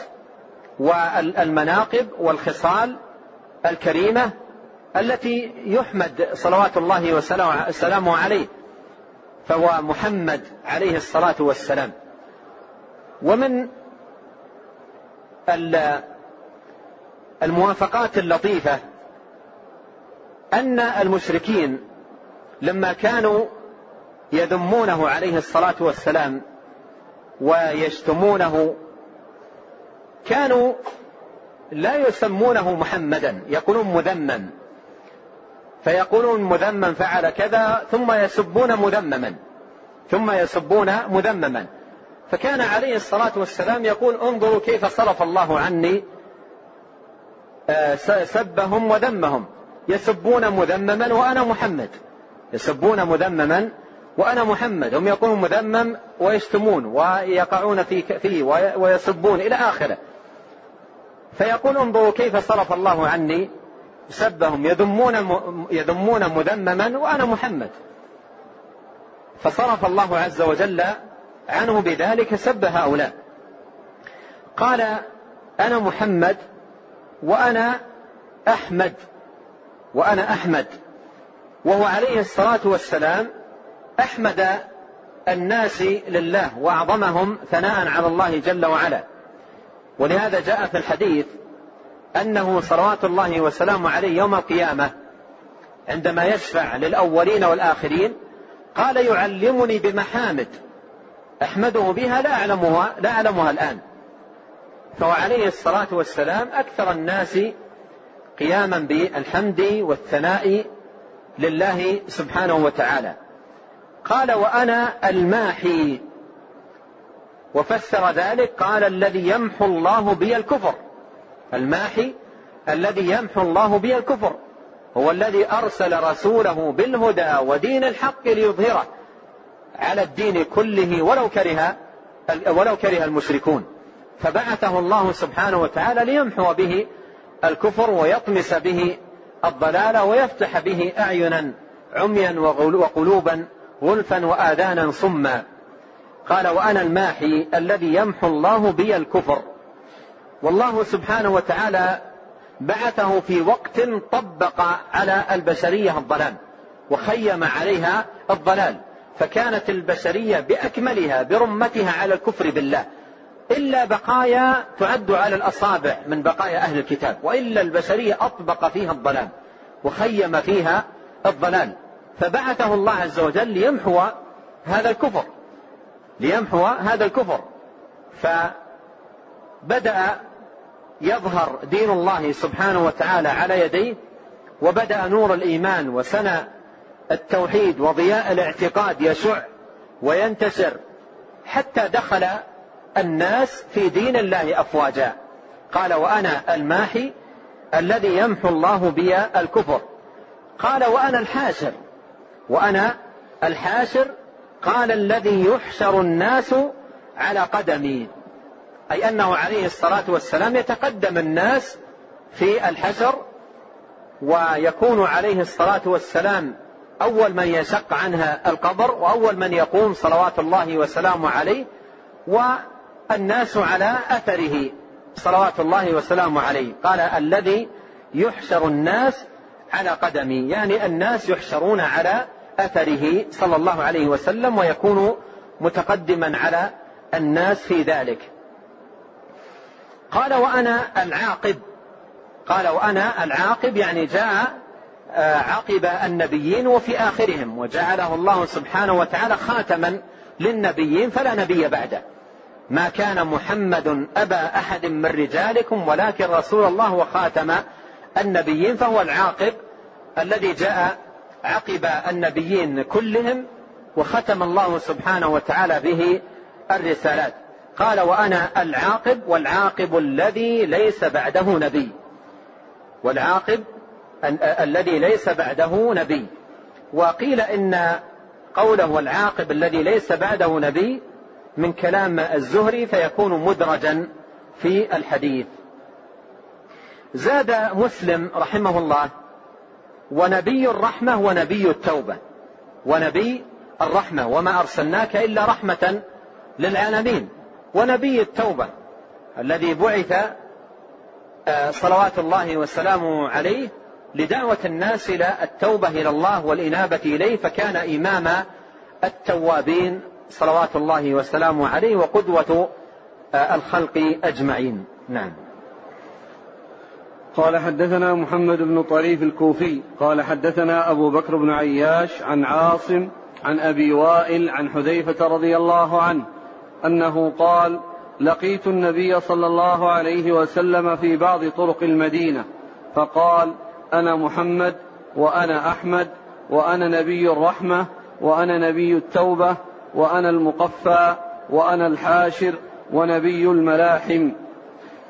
والمناقب والخصال الكريمة التي يحمد صلوات الله وسلامه عليه فهو محمد عليه الصلاة والسلام. ومن الموافقات اللطيفة أن المشركين لما كانوا يذمونه عليه الصلاة والسلام ويشتمونه كانوا لا يسمونه محمدا يقولون مذمم. فيقولون مذمم فعل كذا ثم يسبون مذمما. ثم يسبون مذمما. فكان عليه الصلاة والسلام يقول انظروا كيف صرف الله عني آه، سبهم وذمهم. يسبون مذمما وأنا محمد. يسبون مذمما وأنا محمد. هم يقولون مذمم ويشتمون ويقعون فيه ويسبون إلى آخره. فيقول انظروا كيف صرف الله عني. سبهم يذمون يذمون مذمما وأنا محمد. فصرف الله عز وجل عنه بذلك سب هؤلاء. قال أنا محمد وأنا أحمد وأنا أحمد. وهو عليه الصلاة والسلام أحمد الناس لله وأعظمهم ثناء على الله جل وعلا. ولهذا جاء في الحديث أنه صلوات الله وسلامه عليه يوم القيامة عندما يشفع للأولين والآخرين قال يعلمني بمحامد أحمده بها لا أعلمها لا أعلمها الآن. فهو عليه الصلاة والسلام أكثر الناس قياما بالحمد والثناء لله سبحانه وتعالى. قال وأنا الماحي. وفسر ذلك قال الذي يمحو الله بي الكفر. الماحي الذي يمحو الله به الكفر هو الذي أرسل رسوله بالهدى ودين الحق ليظهره على الدين كله ولو كره ولو كره المشركون. فبعثه الله سبحانه وتعالى ليمحو به الكفر ويطمس به الضلال ويفتح به أعينا عميا وقلوبا غلفا وآذانا صما. قال وأنا الماحي الذي يمحو الله بي الكفر. والله سبحانه وتعالى بعثه في وقت طبق على البشرية الضلال وخيم عليها الضلال فكانت البشرية بأكملها برمتها على الكفر بالله. إلا بقايا تعد على الأصابع من بقايا أهل الكتاب وإلا البشرية أطبق فيها الضلال وخيم فيها الضلال. فبعثه الله عز وجل ليمحو هذا الكفر ليمحو هذا الكفر. فبدأ يظهر دين الله سبحانه وتعالى على يديه وبدأ نور الإيمان وسنى التوحيد وضياء الاعتقاد يشع وينتشر حتى دخل الناس في دين الله أفواجا. قال وأنا الماحي الذي يمحو الله بي الكفر. قال وأنا الحاشر. وأنا الحاشر قال الذي يحشر الناس على قدمي. أي أنه عليه الصلاة والسلام يتقدم الناس في الحشر ويكون عليه الصلاة والسلام أول من يشق عنها القبر وأول من يقوم صلوات الله وسلامه عليه والناس على أثره صلوات الله وسلامه عليه. قال الذي يحشر الناس على قدمي. يعني الناس يحشرون على أثره صلى الله عليه وسلم ويكون متقدما على الناس في ذلك. قال وأنا العاقب. قال وأنا العاقب يعني جاء آه، عقب النبيين وفي آخرهم وجعله الله سبحانه وتعالى خاتما للنبيين فلا نبي بعده. ما كان محمد أبا أحد من رجالكم ولكن رسول الله وخاتم النبيين فهو العاقب الذي جاء عقب النبيين كلهم وختم الله سبحانه وتعالى به الرسالات. قال وأنا العاقب والعاقب الذي ليس بعده نبي. والعاقب الذي ليس بعده نبي. وقيل إن قوله والعاقب الذي ليس بعده نبي من كلام الزهري فيكون مدرجا في الحديث. زاد مسلم رحمه الله ونبي الرحمة ونبي التوبة. ونبي الرحمة. وما أرسلناك إلا رحمة للعالمين. ونبي التوبة الذي بعث آه، صلوات الله وسلامه عليه لدعوة الناس إلى التوبة إلى الله والإنابة إليه فكان إمام التوابين صلوات الله وسلامه عليه وقدوة آه، الخلق أجمعين. نعم. قال حدثنا محمد بن طريف الكوفي قال حدثنا أبو بكر بن عياش عن عاصم عن أبي وائل عن حذيفة رضي الله عنه أنه قال لقيت النبي صلى الله عليه وسلم في بعض طرق المدينة فقال أنا محمد وأنا أحمد وأنا نبي الرحمة وأنا نبي التوبة وأنا المقفى وأنا الحاشر ونبي الملاحم.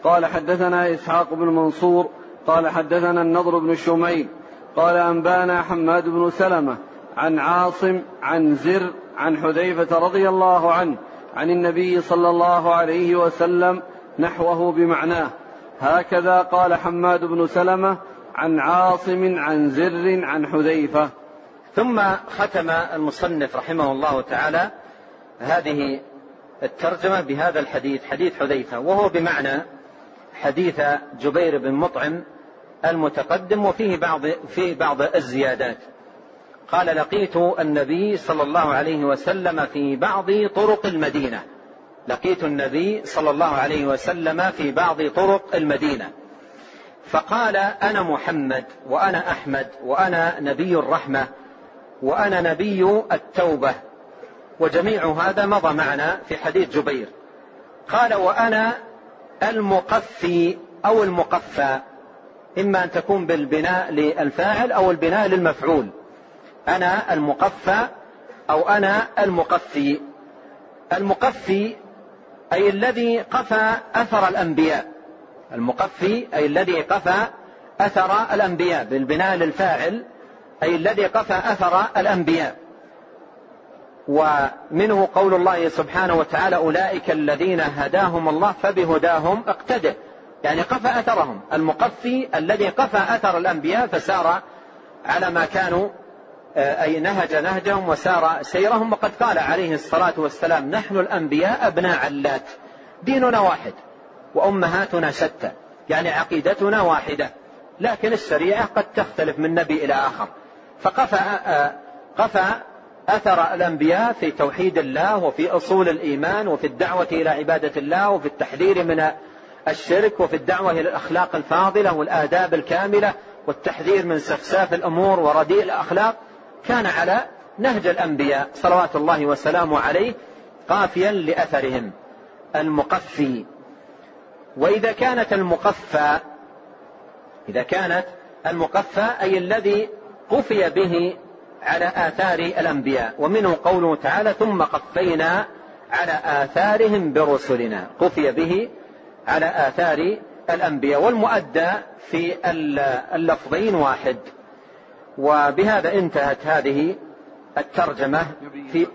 قال حدثنا إسحاق بن منصور قال حدثنا النضر بن شميل قال أنبانا حماد بن سلمة عن عاصم عن زر عن حذيفة رضي الله عنه عن النبي صلى الله عليه وسلم نحوه بمعناه. هكذا قال حماد بن سلمة عن عاصم عن زر عن حذيفة. ثم ختم المصنف رحمه الله تعالى هذه الترجمة بهذا الحديث حديث حذيفة وهو بمعنى حديث جبير بن مطعم المتقدم وفيه بعض في بعض الزيادات. قال لقيت النبي صلى الله عليه وسلم في بعض طرق المدينة. لقيت النبي صلى الله عليه وسلم في بعض طرق المدينة. فقال أنا محمد وأنا أحمد وأنا نبي الرحمة وأنا نبي التوبة. وجميع هذا مضى معنا في حديث جبير. قال وأنا المقفي أو المقفى. إما أن تكون بالبناء للفاعل أو البناء للمفعول. أنا المقفى أو أنا المقفي. المقفي أي الذي قفى أثر الأنبياء. المقفي أي الذي قفى أثر الأنبياء بالبناء للفاعل أي الذي قفى أثر الأنبياء. ومنه قول الله سبحانه وتعالى أولئك الذين هداهم الله فبهداهم اقتدر يعني قفى أثرهم. المقفي الذي قفى أثر الأنبياء فسار على ما كانوا أي نهج نهجهم وسار سيرهم. وقد قال عليه الصلاة والسلام نحن الأنبياء أبناء علات ديننا واحد وأمهاتنا شتى يعني عقيدتنا واحدة. لكن الشريعة قد تختلف من نبي إلى آخر. فقفى آه، قفى أثر الأنبياء في توحيد الله وفي أصول الإيمان وفي الدعوة إلى عبادة الله وفي التحذير من الشرك وفي الدعوة إلى الأخلاق الفاضلة والآداب الكاملة والتحذير من سفساف الأمور ورديء الأخلاق. كان على نهج الأنبياء صلوات الله وسلامه عليه قافيا لأثرهم المقفي. وإذا كانت المقفى إذا كانت المقفى أي الذي قفي به على آثار الأنبياء. ومنه قوله تعالى ثم قفينا على آثارهم برسلنا. قفي به على آثار الأنبياء. والمؤدى في اللفظين واحد. وبهذا انتهت هذه الترجمة في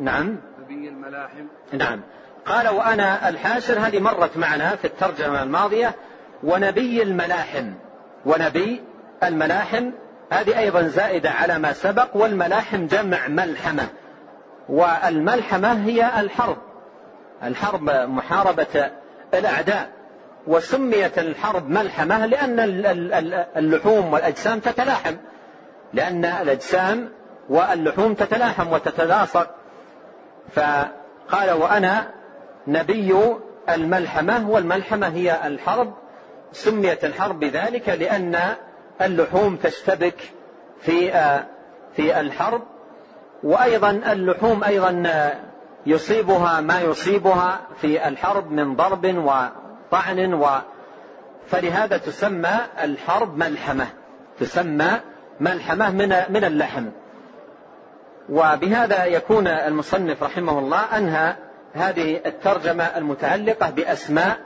نعم. نبي الملاحم. نعم. قال وأنا الحاشر هذه مرت معنا في الترجمة الماضية ونبي الملاحم. ونبي الملاحم هذه أيضا زائدة على ما سبق والملاحم جمع ملحمة. والملحمة هي الحرب. الحرب محاربة الأعداء. وسميت الحرب ملحمة لأن اللحوم والأجسام تتلاحم. لأن الأجسام واللحوم تتلاحم وتتلاصق. فقال وأنا نبي الملحمة والملحمة هي الحرب سميت الحرب بذلك لأن اللحوم تشتبك في في الحرب. وأيضا اللحوم أيضا يصيبها ما يصيبها في الحرب من ضرب وطعن و. فلهذا تسمى الحرب ملحمة تسمى ملحمة من من اللحم. وبهذا يكون المصنف رحمه الله أنهى هذه الترجمة المتعلقة بأسماء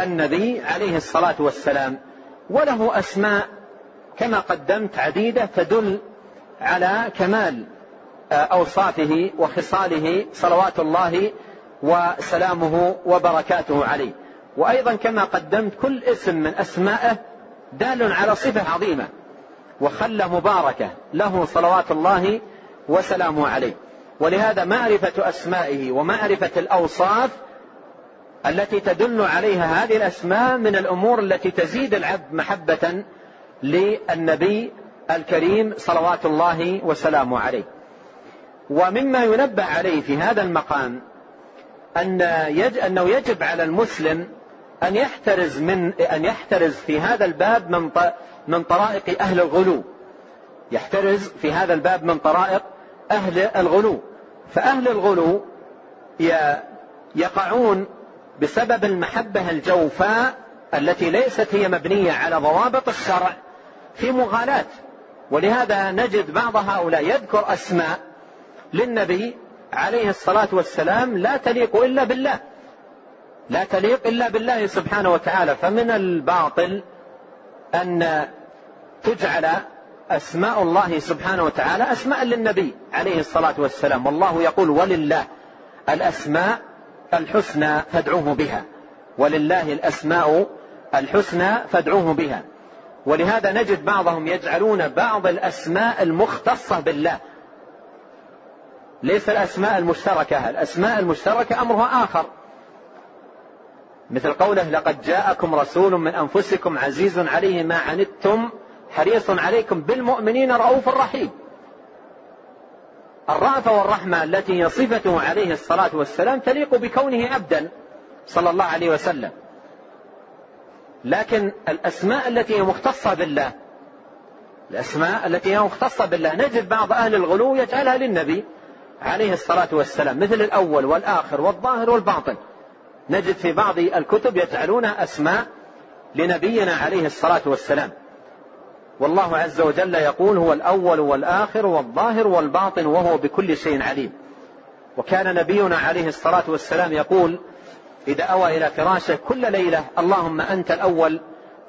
النبي عليه الصلاة والسلام. وله أسماء كما قدمت عديدة تدل على كمال أوصافه وخصاله صلوات الله وسلامه وبركاته عليه. وأيضا كما قدمت كل اسم من أسمائه دال على صفة عظيمة. وخلة مباركة له صلوات الله وسلامه عليه. ولهذا معرفة أسمائه ومعرفة الأوصاف التي تدل عليها هذه الأسماء من الأمور التي تزيد العبد محبة للنبي الكريم صلوات الله وسلامه عليه. ومما ينبه عليه في هذا المقام أن يج أنه يجب على المسلم أن يحترز من أن يحترز في هذا الباب من من طرائق أهل الغلو. يحترز في هذا الباب من طرائق أهل الغلو. فأهل الغلو يقعون بسبب المحبة الجوفاء التي ليست هي مبنية على ضوابط الشرع في مغالاة. ولهذا نجد بعض هؤلاء يذكر أسماء للنبي عليه الصلاة والسلام لا تليق إلا بالله. لا تليق إلا بالله سبحانه وتعالى. فمن الباطل أن تجعل أسماء الله سبحانه وتعالى أسماء للنبي عليه الصلاة والسلام. والله يقول ولله الأسماء الحسنى فادعوه بها. ولله الأسماء الحسنى فادعوه بها. ولهذا نجد بعضهم يجعلون بعض الأسماء المختصة بالله. ليس الأسماء المشتركة الأسماء المشتركة أمرها آخر. مثل قوله لقد جاءكم رسول من أنفسكم عزيز عليه ما عنتم حريص عليكم بالمؤمنين رؤوف رحيم. الرأفة والرحمة التي هي صفته عليه الصلاة والسلام تليق بكونه عبدا صلى الله عليه وسلم. لكن الأسماء التي هي مختصة بالله الأسماء التي هي مختصة بالله نجد بعض أهل الغلو يجعلها للنبي عليه الصلاة والسلام مثل الأول والآخر والظاهر والباطن. نجد في بعض الكتب يجعلون أسماء لنبينا عليه الصلاة والسلام. والله عز وجل يقول هو الأول والآخر والظاهر والباطن وهو بكل شيء عليم. وكان نبينا عليه الصلاة والسلام يقول إذا أوى إلى فراشه كل ليلة اللهم أنت الأول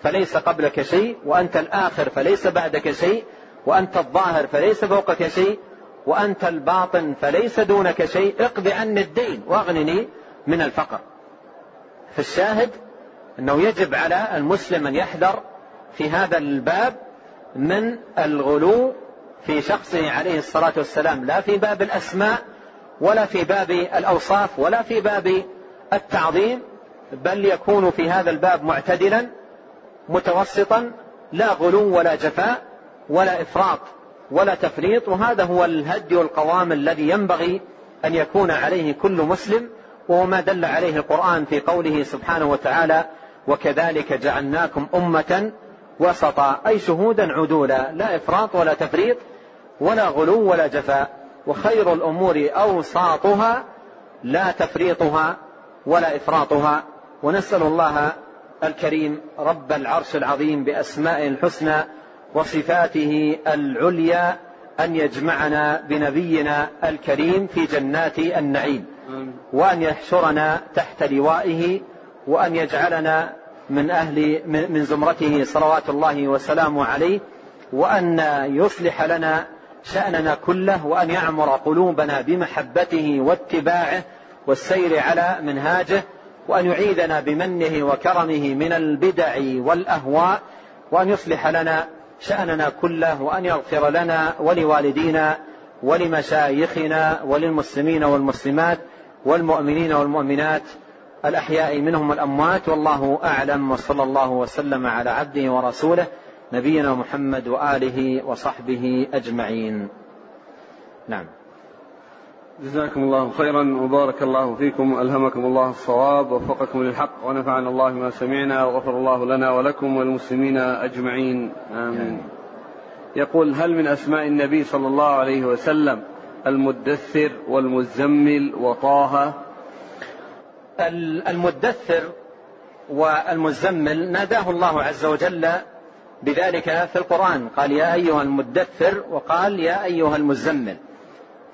فليس قبلك شيء وأنت الآخر فليس بعدك شيء وأنت الظاهر فليس فوقك شيء وأنت الباطن فليس دونك شيء اقض عني الدين واغنني من الفقر. فالشاهد أنه يجب على المسلم أن يحذر في هذا الباب من الغلو في شخصه عليه الصلاة والسلام لا في باب الأسماء ولا في باب الأوصاف ولا في باب التعظيم بل يكون في هذا الباب معتدلا متوسطا لا غلو ولا جفاء ولا إفراط ولا تفريط وهذا هو الهدي والقوام الذي ينبغي أن يكون عليه كل مسلم وهو ما دل عليه القرآن في قوله سبحانه وتعالى وكذلك جعلناكم أمة وسطا أي شهودا عدولا لا إفراط ولا تفريط ولا غلو ولا جفاء. وخير الأمور أوساطها لا تفريطها ولا إفراطها. ونسأل الله الكريم رب العرش العظيم بأسمائه الحسنى وصفاته العليا أن يجمعنا بنبينا الكريم في جنات النعيم. وأن يحشرنا تحت لوائه وأن يجعلنا من أهل من زمرته صلوات الله وسلامه عليه وأن يصلح لنا شأننا كله وأن يعمر قلوبنا بمحبته واتباعه والسير على منهاجه وأن يعيذنا بمنه وكرمه من البدع والأهواء وأن يصلح لنا شأننا كله وأن يغفر لنا ولوالدينا ولمشايخنا وللمسلمين والمسلمات والمؤمنين والمؤمنات الأحياء منهم والأموات والله أعلم وصلى الله وسلم على عبده ورسوله نبينا محمد وآله وصحبه أجمعين. نعم. جزاكم الله خيرا وبارك الله فيكم ألهمكم الله الصواب ووفقكم للحق ونفعنا الله ما سمعنا وغفر الله لنا ولكم وللمسلمين أجمعين. آمين. يقول هل من أسماء النبي صلى الله عليه وسلم المدثر والمزمل وطه المدثر والمزمل ناداه الله عز وجل بذلك في القرآن. قال يا أيها المدثر وقال يا أيها المزمل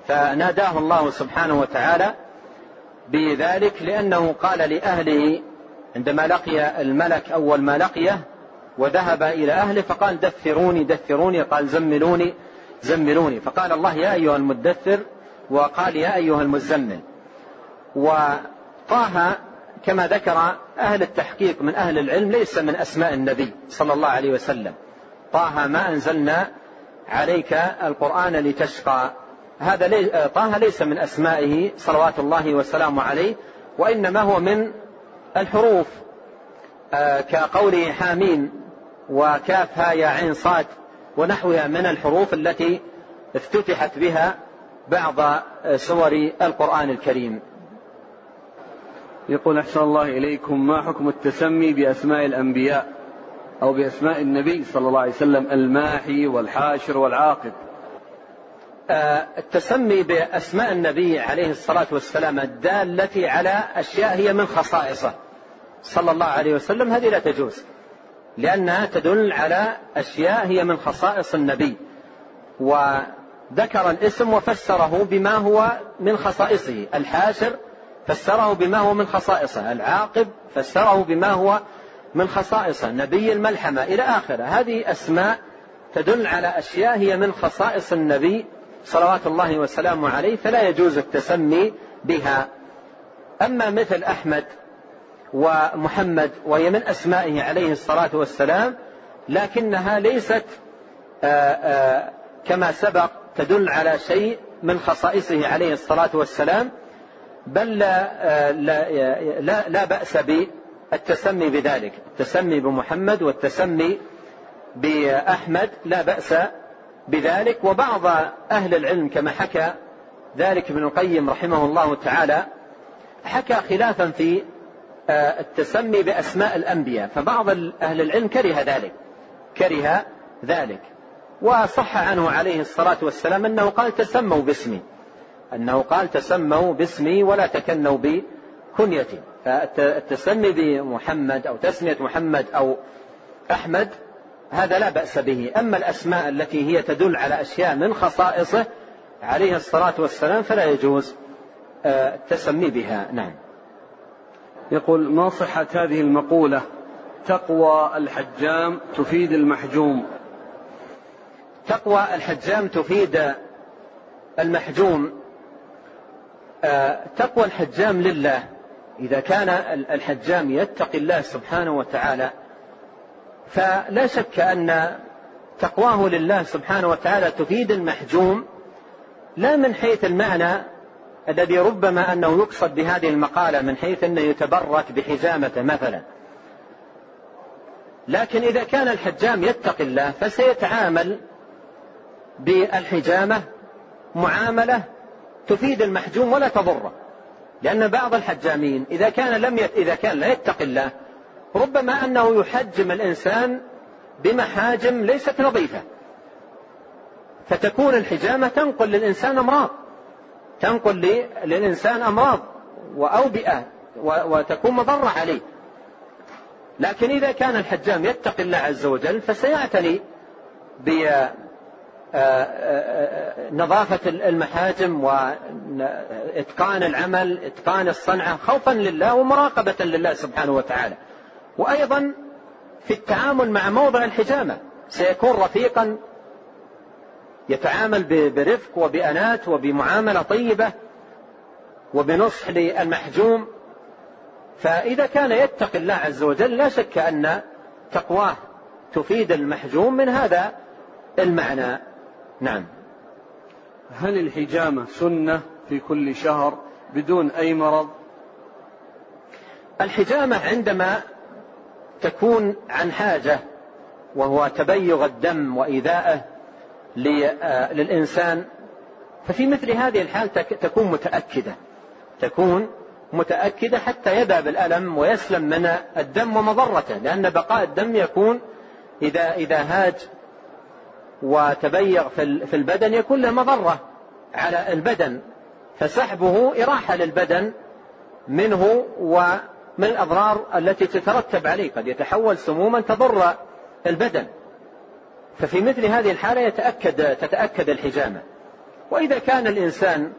فناداه الله سبحانه وتعالى بذلك لأنه قال لأهله عندما لقي الملك أول ما لقيه وذهب إلى أهله فقال دثروني دثروني قال زملوني زملوني فقال الله يا أيها المدثر وقال يا أيها المزمل وطه كما ذكر أهل التحقيق من أهل العلم ليس من أسماء النبي صلى الله عليه وسلم. طه ما أنزلنا عليك القرآن لتشقى. هذا لي... طه ليس من أسمائه صلوات الله وسلامه عليه وإنما هو من الحروف. آه كقوله حامين وكاف ها يا عين صاد ونحوها من الحروف التي افتتحت بها بعض سور القرآن الكريم. يقول أحسن الله إليكم ما حكم التسمي بأسماء الأنبياء أو بأسماء النبي صلى الله عليه وسلم؟ الماحي والحاشر والعاقب. آه، التسمي بأسماء النبي عليه الصلاة والسلام الدالة على أشياء هي من خصائصه. صلى الله عليه وسلم هذه لا تجوز لأنها تدل على أشياء هي من خصائص النبي. وذكر الاسم وفسره بما هو من خصائصه الحاشر فسره بما هو من خصائصه. العاقب فسره بما هو من خصائصه. نبي الملحمة إلى آخره. هذه أسماء تدل على أشياء هي من خصائص النبي صلوات الله وسلامه عليه فلا يجوز التسمي بها. أما مثل أحمد ومحمد وهي من أسمائه عليه الصلاة والسلام لكنها ليست آآ آآ كما سبق تدل على شيء من خصائصه عليه الصلاة والسلام. بل لا, لا, لا, لا بأس بالتسمي بذلك. التسمي بمحمد والتسمي بأحمد لا بأس بذلك. وبعض أهل العلم كما حكى ذلك ابن القيم رحمه الله تعالى حكى خلافا في آه، التسمي بأسماء الأنبياء. فبعض أهل العلم كره ذلك كره ذلك. وصح عنه عليه الصلاة والسلام أنه قال تسموا باسمي. أنه قال تسموا باسمي ولا تكنوا بكنيتي. فالتسمي بمحمد أو تسمية محمد أو أحمد هذا لا بأس به. أما الأسماء التي هي تدل على أشياء من خصائصه عليه الصلاة والسلام فلا يجوز آه، التسمي بها. نعم. يقول ما صحة هذه المقولة؟ تقوى الحجام تفيد المحجوم. تقوى الحجام تفيد المحجوم. تقوى الحجام لله. إذا كان الحجام يتقي الله سبحانه وتعالى فلا شك أن تقواه لله سبحانه وتعالى تفيد المحجوم لا من حيث المعنى الذي ربما أنه يقصد بهذه المقالة من حيث أنه يتبرك بحجامته مثلا. لكن إذا كان الحجام يتقي الله فسيتعامل بالحجامة معاملة تفيد المحجوم ولا تضره. لأن بعض الحجامين إذا كان لم يت... إذا كان لا يتقي الله ربما أنه يحجم الإنسان بمحاجم ليست نظيفة. فتكون الحجامة تنقل للإنسان أمراض. تنقل للإنسان أمراض وأوبئة وتكون مضرة عليه. لكن إذا كان الحجام يتقي الله عز وجل فسيعتني بنظافة المحاجم وإتقان العمل إتقان الصنعة خوفا لله ومراقبة لله سبحانه وتعالى. وأيضا في التعامل مع موضع الحجامة سيكون رفيقا يتعامل برفق وبأنات وبمعاملة طيبة وبنصح للمحجوم. فإذا كان يتقي الله عز وجل لا شك أن تقواه تفيد المحجوم من هذا المعنى. نعم. هل الحجامة سنة في كل شهر بدون أي مرض؟ الحجامة عندما تكون عن حاجة وهو تبيغ الدم وإيذاءه آه، للإنسان ففي مثل هذه الحال تكون متأكدة. تكون متأكدة حتى يذهب الألم ويسلم من الدم ومضرته لأن بقاء الدم يكون إذا إذا هاج وتبيغ في البدن يكون له مضرة على البدن فسحبه إراحة للبدن منه ومن الأضرار التي تترتب عليه قد يتحول سموما تضر البدن. ففي مثل هذه الحالة يتأكد تتأكد الحجامة. وإذا كان الإنسان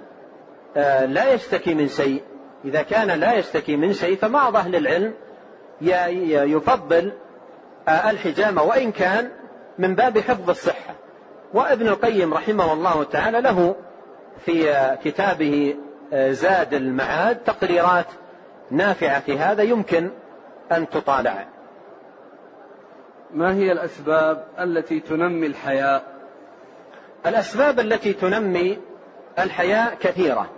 آه، لا يشتكي من شيء إذا كان لا يشتكي من شيء فبعض أهل العلم يفضل آه، الحجامة وإن كان من باب حفظ الصحة. وابن القيم رحمه الله تعالى له في آه، كتابه زاد المعاد تقريرات نافعة في هذا يمكن أن تطالع. ما هي الأسباب التي تنمي الحياء؟ الأسباب التي تنمي الحياء كثيرة.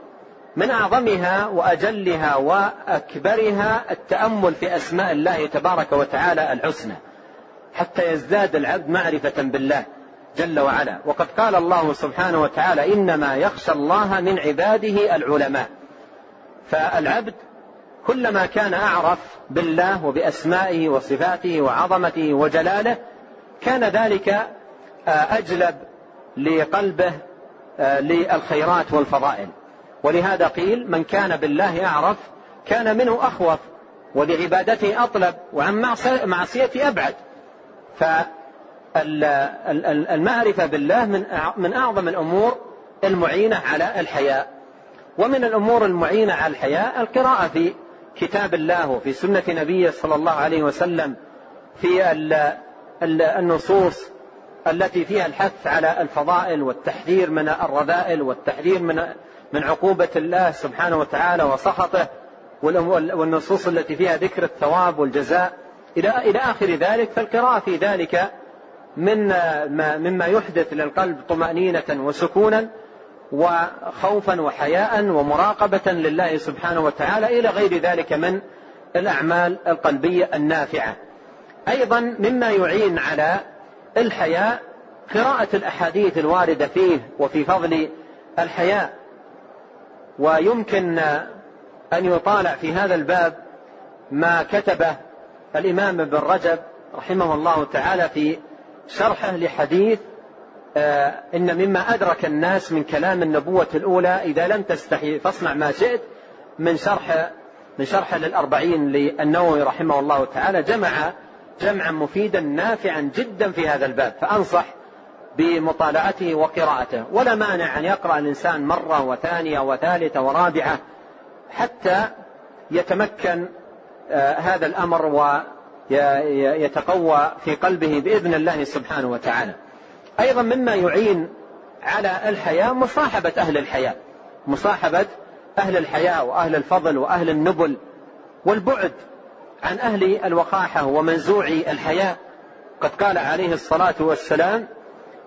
من أعظمها وأجلها وأكبرها التأمل في أسماء الله تبارك وتعالى الحسنى. حتى يزداد العبد معرفة بالله جل وعلا. وقد قال الله سبحانه وتعالى إنما يخشى الله من عباده العلماء. فالعبد كلما كان أعرف بالله وبأسمائه وصفاته وعظمته وجلاله كان ذلك آه، أجلب لقلبه آه، للخيرات والفضائل. ولهذا قيل من كان بالله أعرف كان منه أخوف ولعبادته أطلب وعن معصيته أبعد. فالمعرفة بالله من أعظم الأمور المعينة على الحياء. ومن الأمور المعينة على الحياء القراءة في كتاب الله وفي سنة نبيه صلى الله عليه وسلم في النصوص التي فيها الحث على الفضائل والتحذير من الرذائل والتحذير من من عقوبة الله سبحانه وتعالى وسخطه والنصوص التي فيها ذكر الثواب والجزاء. إلى إلى آخر ذلك فالقراءة في ذلك من مما يحدث للقلب طمأنينة وسكونا وخوفا وحياء ومراقبة لله سبحانه وتعالى إلى غير ذلك من الأعمال القلبية النافعة. أيضا مما يعين على الحياء قراءة الأحاديث الواردة فيه وفي فضل الحياء. ويمكن أن يطالع في هذا الباب ما كتبه الإمام ابن رجب رحمه الله تعالى في شرحه لحديث آه، إن مما أدرك الناس من كلام النبوة الأولى إذا لم تستحي فاصنع ما شئت من شرح من شرح للأربعين للنووي رحمه الله تعالى جمع جمعا مفيدا نافعا جدا في هذا الباب فأنصح بمطالعته وقراءته. ولا مانع أن يقرأ الإنسان مرة وثانية وثالثة ورابعة حتى يتمكن هذا الأمر ويتقوى في قلبه بإذن الله سبحانه وتعالى. أيضا مما يعين على الحياة مصاحبة أهل الحياة. مصاحبة أهل الحياة وأهل الفضل وأهل النبل والبعد عن أهل الوقاحة ومنزوع الحياة. قد قال عليه الصلاة والسلام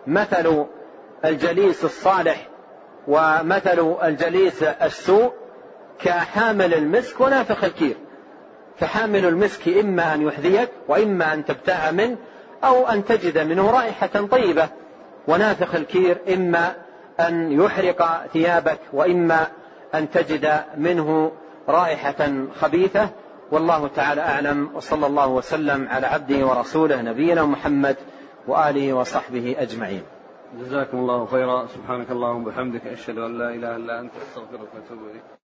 مثل الجليس الصالح ومثل الجليس السوء كحامل المسك ونافخ الكير. فحامل المسك إما أن يحذيك وإما أن تبتاع منه أو أن تجد منه رائحة طيبة. ونافخ الكير إما أن يحرق ثيابك وإما أن تجد منه رائحة خبيثة. والله تعالى أعلم. وصلى الله وسلم على عبده ورسوله نبينا محمد وآله وصحبه أجمعين. جزاكم الله خيرا. سبحانك اللهم وبحمدك أشهد أن لا إله إلا أنت أستغفرك وأتوب إليك.